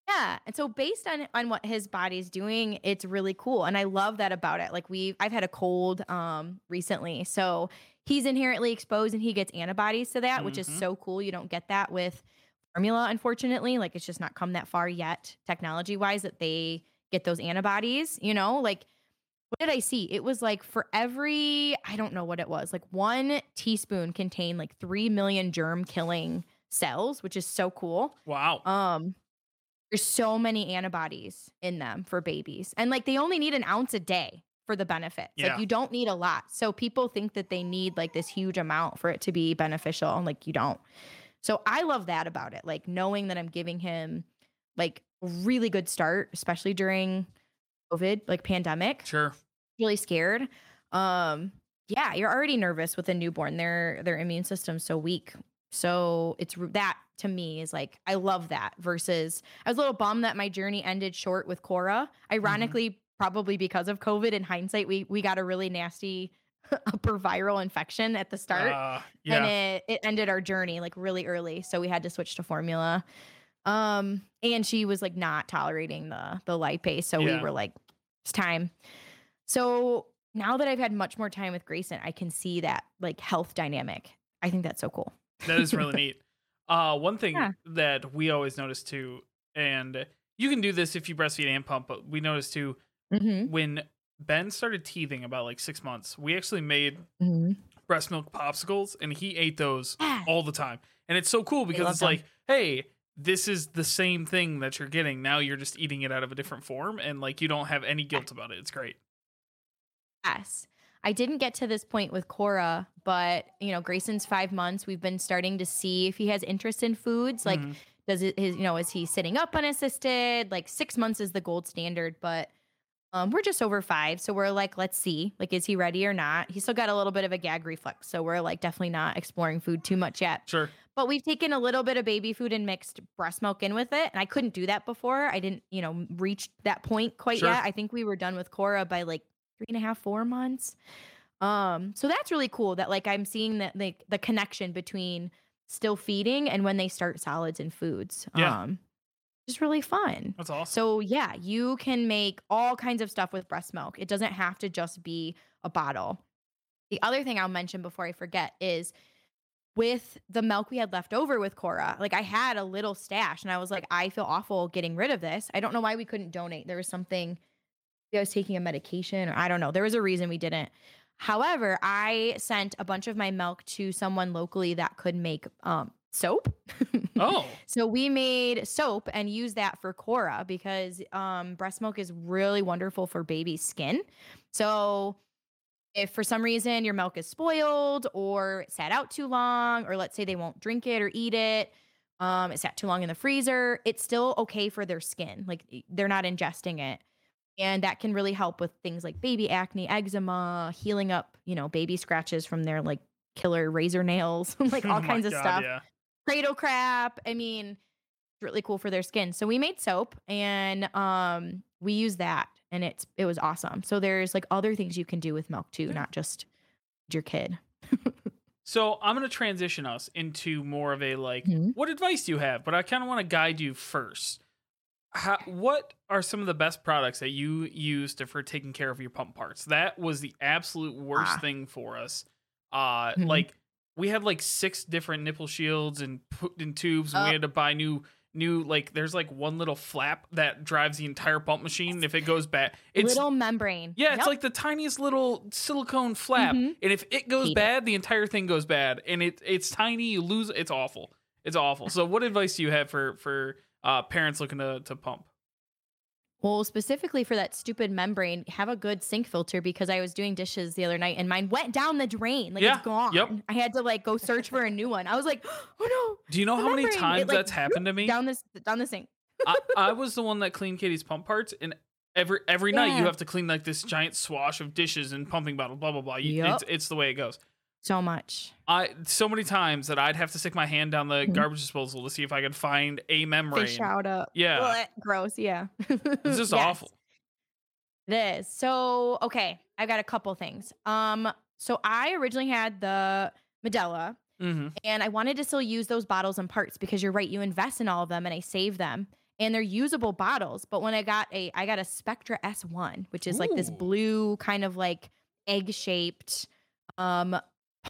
Yeah. And so based on on what his body's doing, it's really cool. And I love that about it. Like we I've had a cold um recently. So he's inherently exposed and he gets antibodies to that, which is Mhm. so cool. You don't get that with formula, unfortunately. Like it's just not come that far yet, technology wise, that they get those antibodies, you know? Like, what did I see? It was like for every, I don't know what it was, like one teaspoon contained like 3 million germ killing cells, which is so cool. Wow. Um, there's so many antibodies in them for babies. And like they only need an ounce a day for the benefits. Yeah. Like you don't need a lot. So people think that they need like this huge amount for it to be beneficial. And like you don't. So I love that about it. Like knowing that I'm giving him like a really good start, especially during COVID, like pandemic. Sure. Really scared. Um, yeah, you're already nervous with a newborn. Their their immune system's so weak. So it's that to me is like I love that versus I was a little bummed that my journey ended short with Cora. Ironically, probably because of COVID. In hindsight, we we got a really nasty [LAUGHS] upper viral infection at the start Uh, and it it ended our journey like really early so we had to switch to formula um and she was like not tolerating the the lipase so Yeah. we were like it's time so now that i've had much more time with grayson i can see that like health dynamic i think that's so cool that is [LAUGHS] really neat. Uh, one thing Yeah. that we always notice too, and you can do this if you breastfeed and pump, but we noticed too mm-hmm. when Ben started teething about like six months, we actually made Mm-hmm. breast milk popsicles and he ate those Yeah. all the time. And it's so cool because it's them. like, hey, this is the same thing that you're getting. Now you're just eating it out of a different form and like you don't have any guilt about it. It's great. Yes. I didn't get to this point with Cora, but you know, Grayson's five months. We've been starting to see if he has interest in foods. Like, Mhm. does it his, you know, is he sitting up unassisted? Like six months is the gold standard, but um, we're just over five. So we're like, let's see. Like, is he ready or not? He's still got a little bit of a gag reflex. So we're like definitely not exploring food too much yet. Sure. But we've taken a little bit of baby food and mixed breast milk in with it. And I couldn't do that before. I didn't, you know, reach that point quite Sure. yet. I think we were done with Cora by like three and a half, four months. Um, so that's really cool that like I'm seeing that like the connection between still feeding and when they start solids and foods. Yeah. Um just really fun. That's awesome. So yeah, you can make all kinds of stuff with breast milk. It doesn't have to just be a bottle. The other thing I'll mention before I forget is with the milk we had left over with Cora, like I had a little stash and I was like, I feel awful getting rid of this. I don't know why we couldn't donate. There was something I was taking a medication or I don't know. There was a reason we didn't. However, I sent a bunch of my milk to someone locally that could make um soap. [LAUGHS] oh, So we made soap and used that for Cora because um, breast milk is really wonderful for baby skin. So if for some reason your milk is spoiled or sat out too long, or let's say they won't drink it or eat it, um, it sat too long in the freezer, it's still okay for their skin. Like they're not ingesting it. And that can really help with things like baby acne, eczema, healing up, you know, baby scratches from their like killer razor nails, [LAUGHS] like [LAUGHS] all Oh kinds of God, stuff Yeah. cradle crap. I mean, it's really cool for their skin. So we made soap and um we use that and it's it was awesome. So there's like other things you can do with milk too, not just your kid. So I'm gonna transition us into more of a like, Mhm. what advice do you have? But I kind of want to guide you first. How, what are some of the best products that you used for taking care of your pump parts? That was the absolute worst Ah. thing for us. Uh, Mhm. like we had like six different nipple shields and put in tubes, and Oh. we had to buy new new like there's like one little flap that drives the entire pump machine. If it goes bad, it's Little membrane. yeah, it's Yep. like the tiniest little silicone flap, Mhm. and if it goes Hate it. bad, the entire thing goes bad, and it it's tiny. You lose. It's awful. It's awful. So, what advice do you have for for uh, parents looking to to pump? Well, specifically for that stupid membrane, have a good sink filter because I was doing dishes the other night and mine went down the drain. Like Yeah, it's gone. yep. I had to like go search for a new one. I was like, [GASPS] oh no. Do you know how many membrane, it, times like, that's happened to me? down this down the sink. I, [LAUGHS] I was the one that cleaned Katie's pump parts, and every every night you have to clean like this giant swash of dishes and pumping bottle, blah blah blah. You, Yep. It's it's the way it goes. So much. I so many times that I'd have to stick my hand down the Mhm. garbage disposal to see if I could find a membrane. Fish out up. Yeah, Blech, gross. Yeah. [LAUGHS] it's just Yes, awful. It is. So, okay, I got a couple things. Um, so I originally had the Medela hmm and I wanted to still use those bottles and parts because you're right, you invest in all of them and I save them and they're usable bottles. But when I got a I got a Spectra S1, which is like this blue kind of like egg-shaped um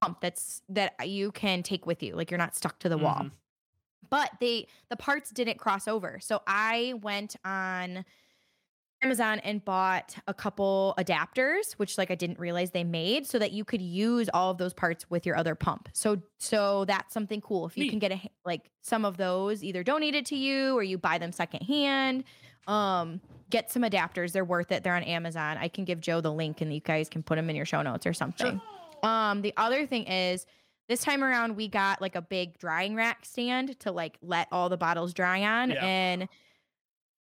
pump that's that you can take with you. Like you're not stuck to the wall. Mhm. but they the parts didn't cross over. So I went on Amazon and bought a couple adapters, which like I didn't realize they made, so that you could use all of those parts with your other pump. So so that's something cool. If you Neat. can get a like some of those either donated to you or you buy them secondhand, um, get some adapters. They're worth it. They're on Amazon. I can give Joe the link and you guys can put them in your show notes or something. Um, the other thing is this time around we got like a big drying rack stand to like let all the bottles dry on Yeah. and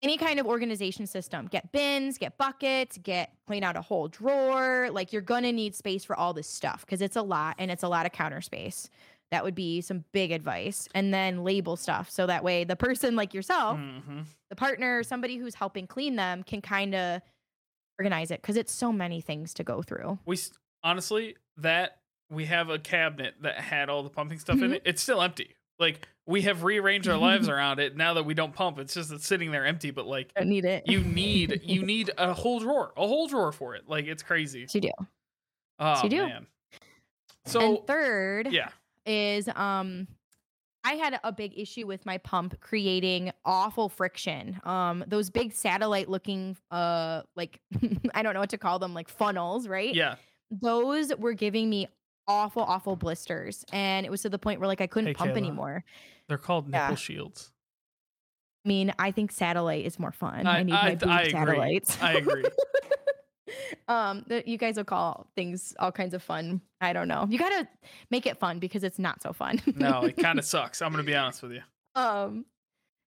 any kind of organization system. Get bins get buckets get clean out a whole drawer. Like you're gonna need space for all this stuff because it's a lot and it's a lot of counter space. That would be some big advice. And then label stuff so that way the person like yourself Mhm. the partner somebody who's helping clean them can kind of organize it because it's so many things to go through. We honestly that we have a cabinet that had all the pumping stuff in Mhm. it. It's still empty. Like we have rearranged our lives [LAUGHS] around it now that we don't pump. It's just it's sitting there empty. But like don't need it you need you [LAUGHS] need a whole drawer, a whole drawer for it. Like it's crazy. You do Oh you do. man. So and third yeah, is um I had a big issue with my pump creating awful friction. Um those big satellite looking uh like [LAUGHS] I don't know what to call them like funnels, right? yeah. Those were giving me awful awful blisters and it was to the point where like I couldn't Hey, pump Kayla. anymore. They're called nipple Yeah. shields. I mean, I think satellite is more fun. I, I- need I- my boob I agree. satellites. I agree. [LAUGHS] um, the, you guys will call things all kinds of fun. I don't know. You gotta make it fun because it's not so fun. No, it kind of [LAUGHS] sucks. I'm gonna be honest with you. um,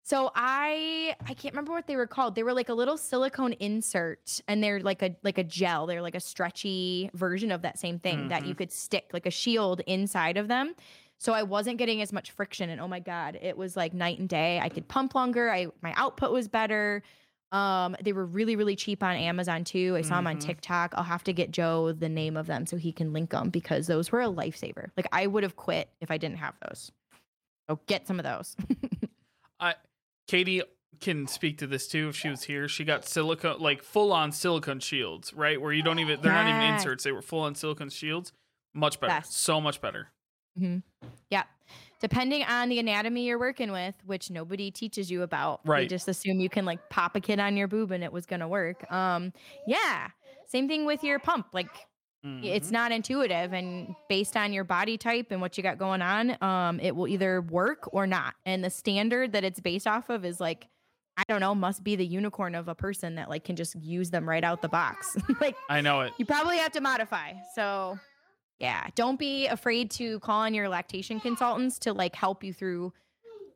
so I I can't remember what they were called. They were like a little silicone insert, and they're like a like a gel. They're like a stretchy version of that same thing that you Mhm. could stick like a shield inside of them. So I wasn't getting as much friction, and oh my god, it was like night and day. I could pump longer. I my output was better. Um, they were really really cheap on Amazon too. I saw them on. TikTok. I'll have to get Joe the name of them so he can link them because those were a lifesaver. Like I would have quit if I didn't have those. So get some of those. [LAUGHS] Katie can speak to this too if she was here. She got silicone, like full on silicone shields, right? Where you don't even, they're not even inserts. They were full on silicone shields. Much better. Yes. So much better. Yeah. Depending on the anatomy you're working with, which nobody teaches you about. They Right. just assume you can like pop a kid on your boob and it was gonna work. Um, yeah. Same thing with your pump. Like it's Mhm. not intuitive and based on your body type and what you got going on, um, it will either work or not. And the standard that it's based off of is like, I don't know, must be the unicorn of a person that like can just use them right out the box. [LAUGHS] like I know it. you probably have to modify. So, yeah, don't be afraid to call on your lactation consultants to like help you through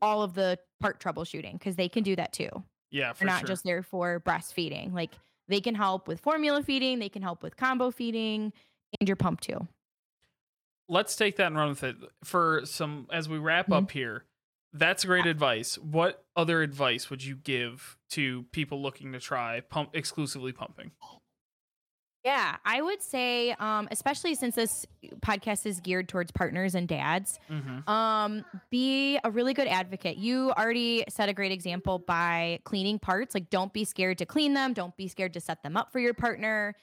all of the part troubleshooting because they can do that too. Yeah, for They're not sure. just there for breastfeeding. Like they can help with formula feeding, they can help with combo feeding, and your pump too. Let's take that and run with it for some as we wrap Mhm. up here. That's great advice. What other advice would you give to people looking to try pump exclusively pumping? Yeah, I would say, um, especially since this podcast is geared towards partners and dads, Mm-hmm. um be a really good advocate. You already set a great example by cleaning parts. Like don't be scared to clean them. Don't be scared to set them up for your partner.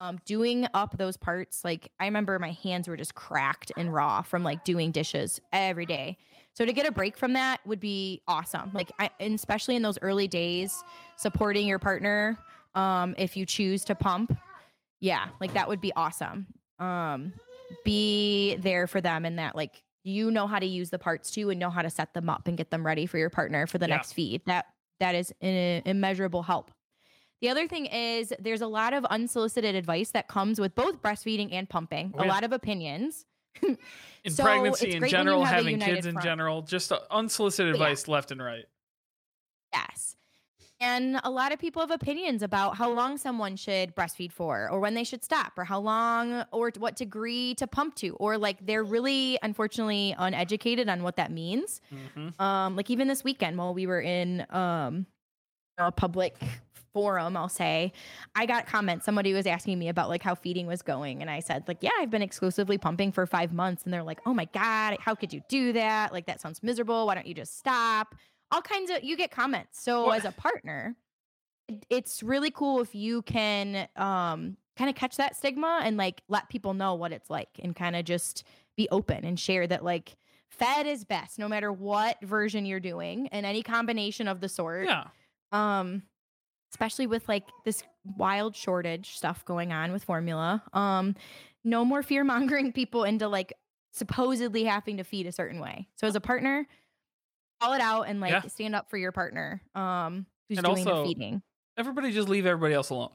Um doing up those parts like i remember my hands were just cracked and raw from like doing dishes every day. So to get a break from that would be awesome. Like I, and especially in those early days supporting your partner um if you choose to pump yeah like that would be awesome um be there for them and that like you know how to use the parts too and know how to set them up and get them ready for your partner for the Yeah. next feed that that is an immeasurable help the other thing is there's a lot of unsolicited advice that comes with both breastfeeding and pumping Oh, a lot of opinions [LAUGHS] In So, pregnancy in great when you general, having kids in front. general, just uh, unsolicited But yeah. advice left and right. Yes. And a lot of people have opinions about how long someone should breastfeed for, or when they should stop, or how long, or what degree to pump to, or like they're really, unfortunately, uneducated on what that means. Mm-hmm. Um, like even this weekend while we were in um, a public forum, I'll say, I got comments. Somebody was asking me about like how feeding was going, and I said like, yeah, I've been exclusively pumping for five months, and they're like, oh my god, how could you do that? Like that sounds miserable. Why don't you just stop? All kinds of you get comments. So as a partner, it's really cool if you can um kind of catch that stigma and like let people know what it's like and kind of just be open and share that like fed is best no matter what version you're doing and any combination of the sort. Yeah. Um especially with like this wild shortage stuff going on with formula. Um no more fear mongering [LAUGHS] people into like supposedly having to feed a certain way. So as a partner, call it out and like Yeah. stand up for your partner um who's And doing also- the feeding. Everybody just leave everybody else alone.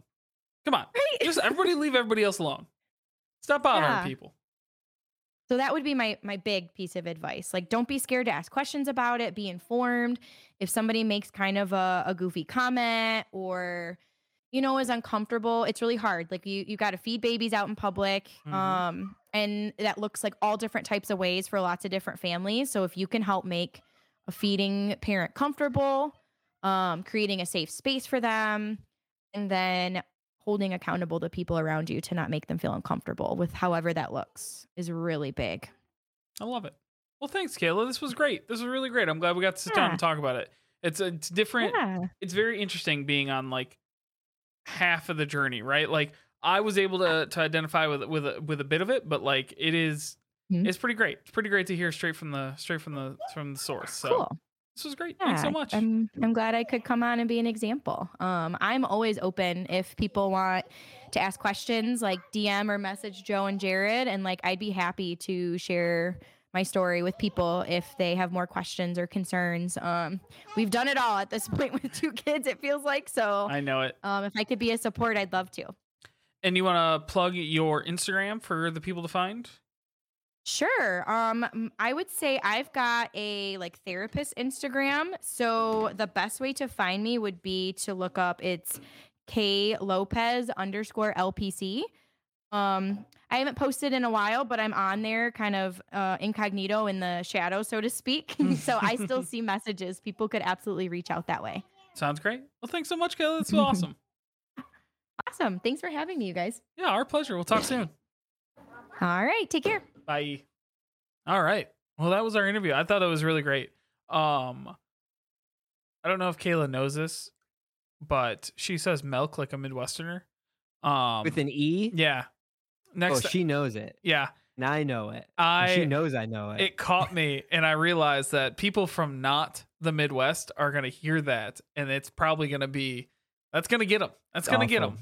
Come on. Right? Just everybody leave everybody else alone. Stop bothering Yeah. people. So that would be my my big piece of advice. Like don't be scared to ask questions about it, be informed. If somebody makes kind of a, a goofy comment or you know is uncomfortable, it's really hard. Like you you got to feed babies out in public. Mhm. Um and that looks like all different types of ways for lots of different families. So if you can help make a feeding parent comfortable, um creating a safe space for them and then holding accountable the people around you to not make them feel uncomfortable with however that looks is really big. I love it. Well, thanks, Kayla. This was great. This was really great. I'm glad we got to sit down and talk about it. It's it's different. Yeah. It's very interesting being on like half of the journey, right? Like I was able to to identify with with a, with a bit of it, but like it is- Mhm. it's pretty great. It's pretty great to hear straight from the straight from the from the source. So Cool. this was great. Yeah, Thanks so much. I'm I'm glad I could come on and be an example. Um, I'm always open if people want to ask questions, like DM or message Joe and Jared, and like I'd be happy to share my story with people if they have more questions or concerns. Um, we've done it all at this [LAUGHS] point with two kids. It feels like so. I know it. Um, if I could be a support, I'd love to. And you want to plug your Instagram for the people to find? Sure. Um, I would say I've got a like therapist Instagram. So the best way to find me would be to look up it's K Lopez underscore LPC. Um, I haven't posted in a while, but I'm on there kind of uh, incognito in the shadow, so to speak. [LAUGHS] so I still [LAUGHS] see messages. People could absolutely reach out that way. Sounds great. Well, thanks so much, Kayla. That's awesome. [LAUGHS] Awesome. Thanks for having me, you guys. Yeah, our pleasure. We'll talk soon. All right. Take care. Bye. All right. Well, that was our interview. I thought it was really great. Um, I don't know if Kayla knows this, but she says milk like a Midwesterner. Um, With an E? yeah. Oh, Next, she knows it. yeah, And I know it. And I she knows I know it. it caught me, and I realized that people from not the Midwest are gonna hear that, and it's probably gonna be that's gonna get them. That's It's gonna get them.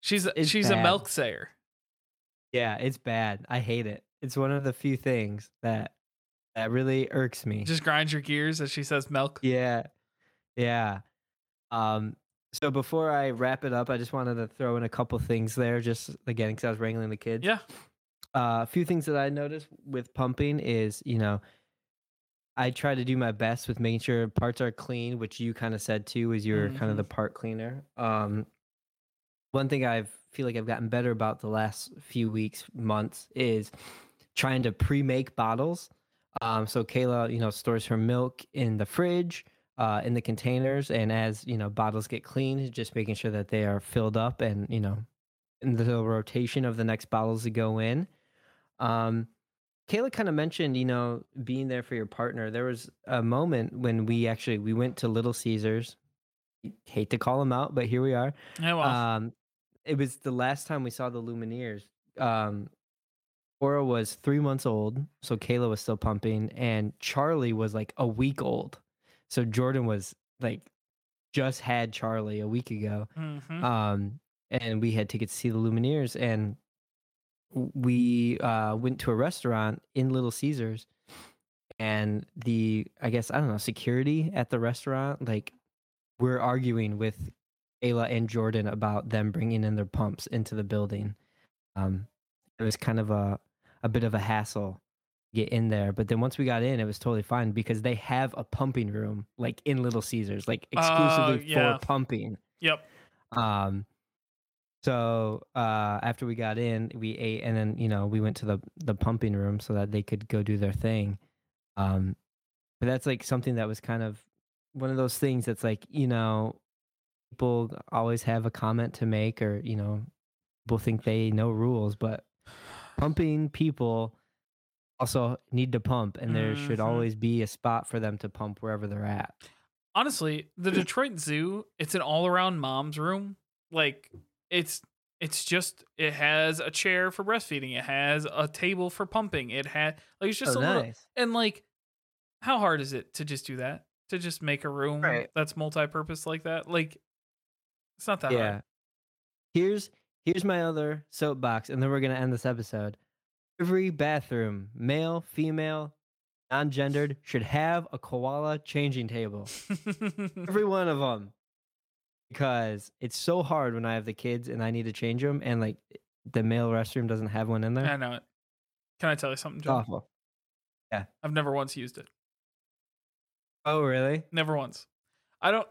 She's a, It's she's a milk sayer. Yeah, it's bad. I hate it. It's one of the few things that that really irks me. Just grinds your gears as she says milk. Yeah. Yeah. Um so before I wrap it up, I just wanted to throw in a couple things there just again cuz I was wrangling the kids. Yeah. Uh, a few things that I noticed with pumping is, you know, I try to do my best with making sure parts are clean, which you kind of said too, is you're kind of the part cleaner. Um, one thing I feel like I've gotten better about the last few weeks, months, is trying to pre-make bottles. Um, so Kayla, you know, stores her milk in the fridge, uh, in the containers, and as you know, bottles get cleaned, just making sure that they are filled up and you know, in the rotation of the next bottles to go in. Um, Kayla kind of mentioned, you know, being there for your partner. There was a moment when we actually we went to Little Caesars. Hate to call them out, but here we are. Yeah, well, Um, it was the last time we saw the Lumineers. Um, Cora was three months old, so Kayla was still pumping, and Charlie was like a week old. So Jordan was like just had Charlie a week ago. mhm. Um, and we had tickets to see the Lumineers, and we uh, went to a restaurant in Little Caesars, and the I guess I don't know security at the restaurant like we're arguing with Kayla and Jordan about them bringing in their pumps into the building. Um, it was kind of a a bit of a hassle to get in there, but then once we got in, it was totally fine because they have a pumping room like in Little Caesars, like exclusively yeah. for pumping. yep. Um, so uh, after we got in, we ate, and then you know we went to the the pumping room so that they could go do their thing. Um, but that's like something that was kind of one of those things that's like you know people always have a comment to make, or you know people think they know rules, but pumping people also need to pump, and there should Mhm. always be a spot for them to pump wherever they're at. Honestly, the Detroit Zoo, it's an all around mom's room. Like it's it's just it has a chair for breastfeeding. It has a table for pumping. It had like it's just oh, a little nice. and like how hard is it to just do that? To just make a room Right. that's multi-purpose like that? Like it's not that Yeah. hard. Here's here's my other soapbox, and then we're gonna end this episode. Every bathroom, male, female, non-gendered, should have a koala changing table. Every [LAUGHS] one of them, because it's so hard when I have the kids and I need to change them, and like the male restroom doesn't have one in there. I know it. Can I tell you something, John? Awful. Yeah. I've never once used it. Oh, really? Never once. I don't.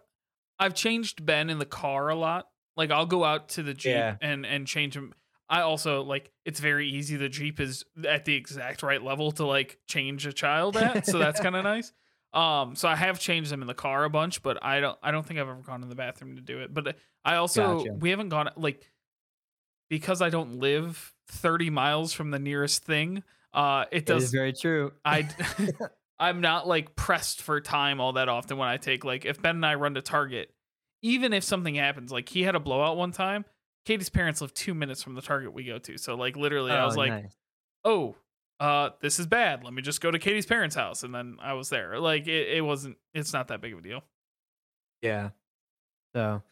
I've changed Ben in the car a lot. Like I'll go out to the Jeep Yeah. and and change him. I also like it's very easy. The Jeep is at the exact right level to like change a child at, so that's [LAUGHS] kind of nice. Um, so I have changed them in the car a bunch, but I don't. I don't think I've ever gone in the bathroom to do it. But I also Gotcha. we haven't gone like because I don't live thirty miles from the nearest thing. Uh, it It is does very true. I [LAUGHS] [LAUGHS] I'm not like pressed for time all that often when I take like if Ben and I run to Target, even if something happens, like he had a blowout one time. Katie's parents live two minutes from the Target we go to, so like literally, I Oh, was like, nice. "Oh, uh, this is bad. Let me just go to Katie's parents' house," and then I was there. Like it, it wasn't. It's not that big of a deal. Yeah. So,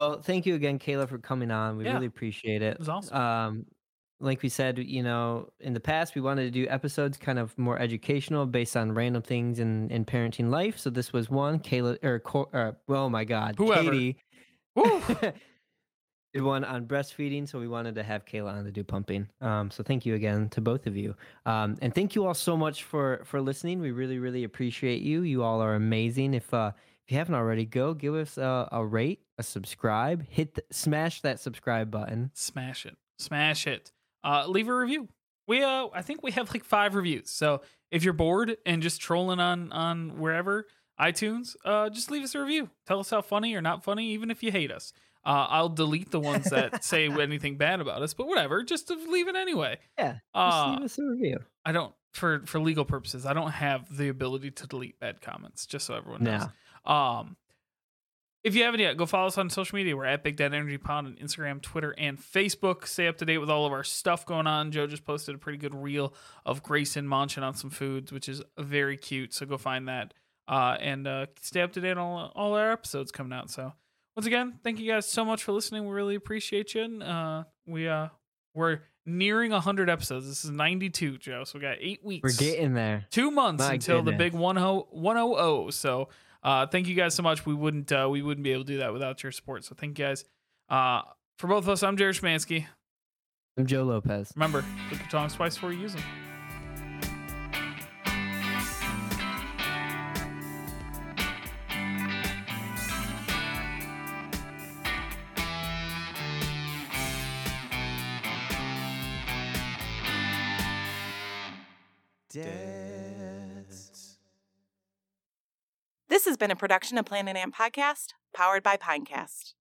well, thank you again, Kayla, for coming on. We Yeah. really appreciate it. It was awesome. Um, like we said, you know, in the past, we wanted to do episodes kind of more educational, based on random things in in parenting life. So this was one. Kayla or, or oh my God, Whoever. Katie [LAUGHS] did one on breastfeeding. So we wanted to have Kayla on to do pumping. Um, so thank you again to both of you. Um, and thank you all so much for for listening. We really really appreciate you. You all are amazing. If uh if you haven't already, go give us a, a rate, a subscribe, hit the, smash that subscribe button. Smash it, smash it. Uh, leave a review. We uh, I think we have like five reviews. So if you're bored and just trolling on on wherever iTunes, uh, just leave us a review. Tell us how funny or not funny, even if you hate us. Uh, I'll delete the ones that [LAUGHS] say anything bad about us, but whatever. Just leave it anyway. Yeah, just Uh, leave us a review. I don't for for legal purposes. I don't have the ability to delete bad comments. Just so everyone knows. Um, if you haven't yet, go follow us on social media. We're at Big Dad Energy Pod on Instagram, Twitter, and Facebook. Stay up to date with all of our stuff going on. Joe just posted a pretty good reel of Grayson munching on some foods, which is very cute. So go find that uh, and uh, stay up to date on all, all our episodes coming out. So once again, thank you guys so much for listening. We really appreciate you. And, uh, we uh, we're nearing hundred episodes. This is ninety two, Joe. So we got eight weeks. We're getting there. two months My until the goodness. big 10 100 so uh thank you guys so much we wouldn't uh we wouldn't be able to do that without your support so thank you guys uh for both of us i'm jared Schmansky. I'm Joe Lopez. remember click your tongues twice before you use them This has been a production of Planet Amp Podcast, powered by Pinecast.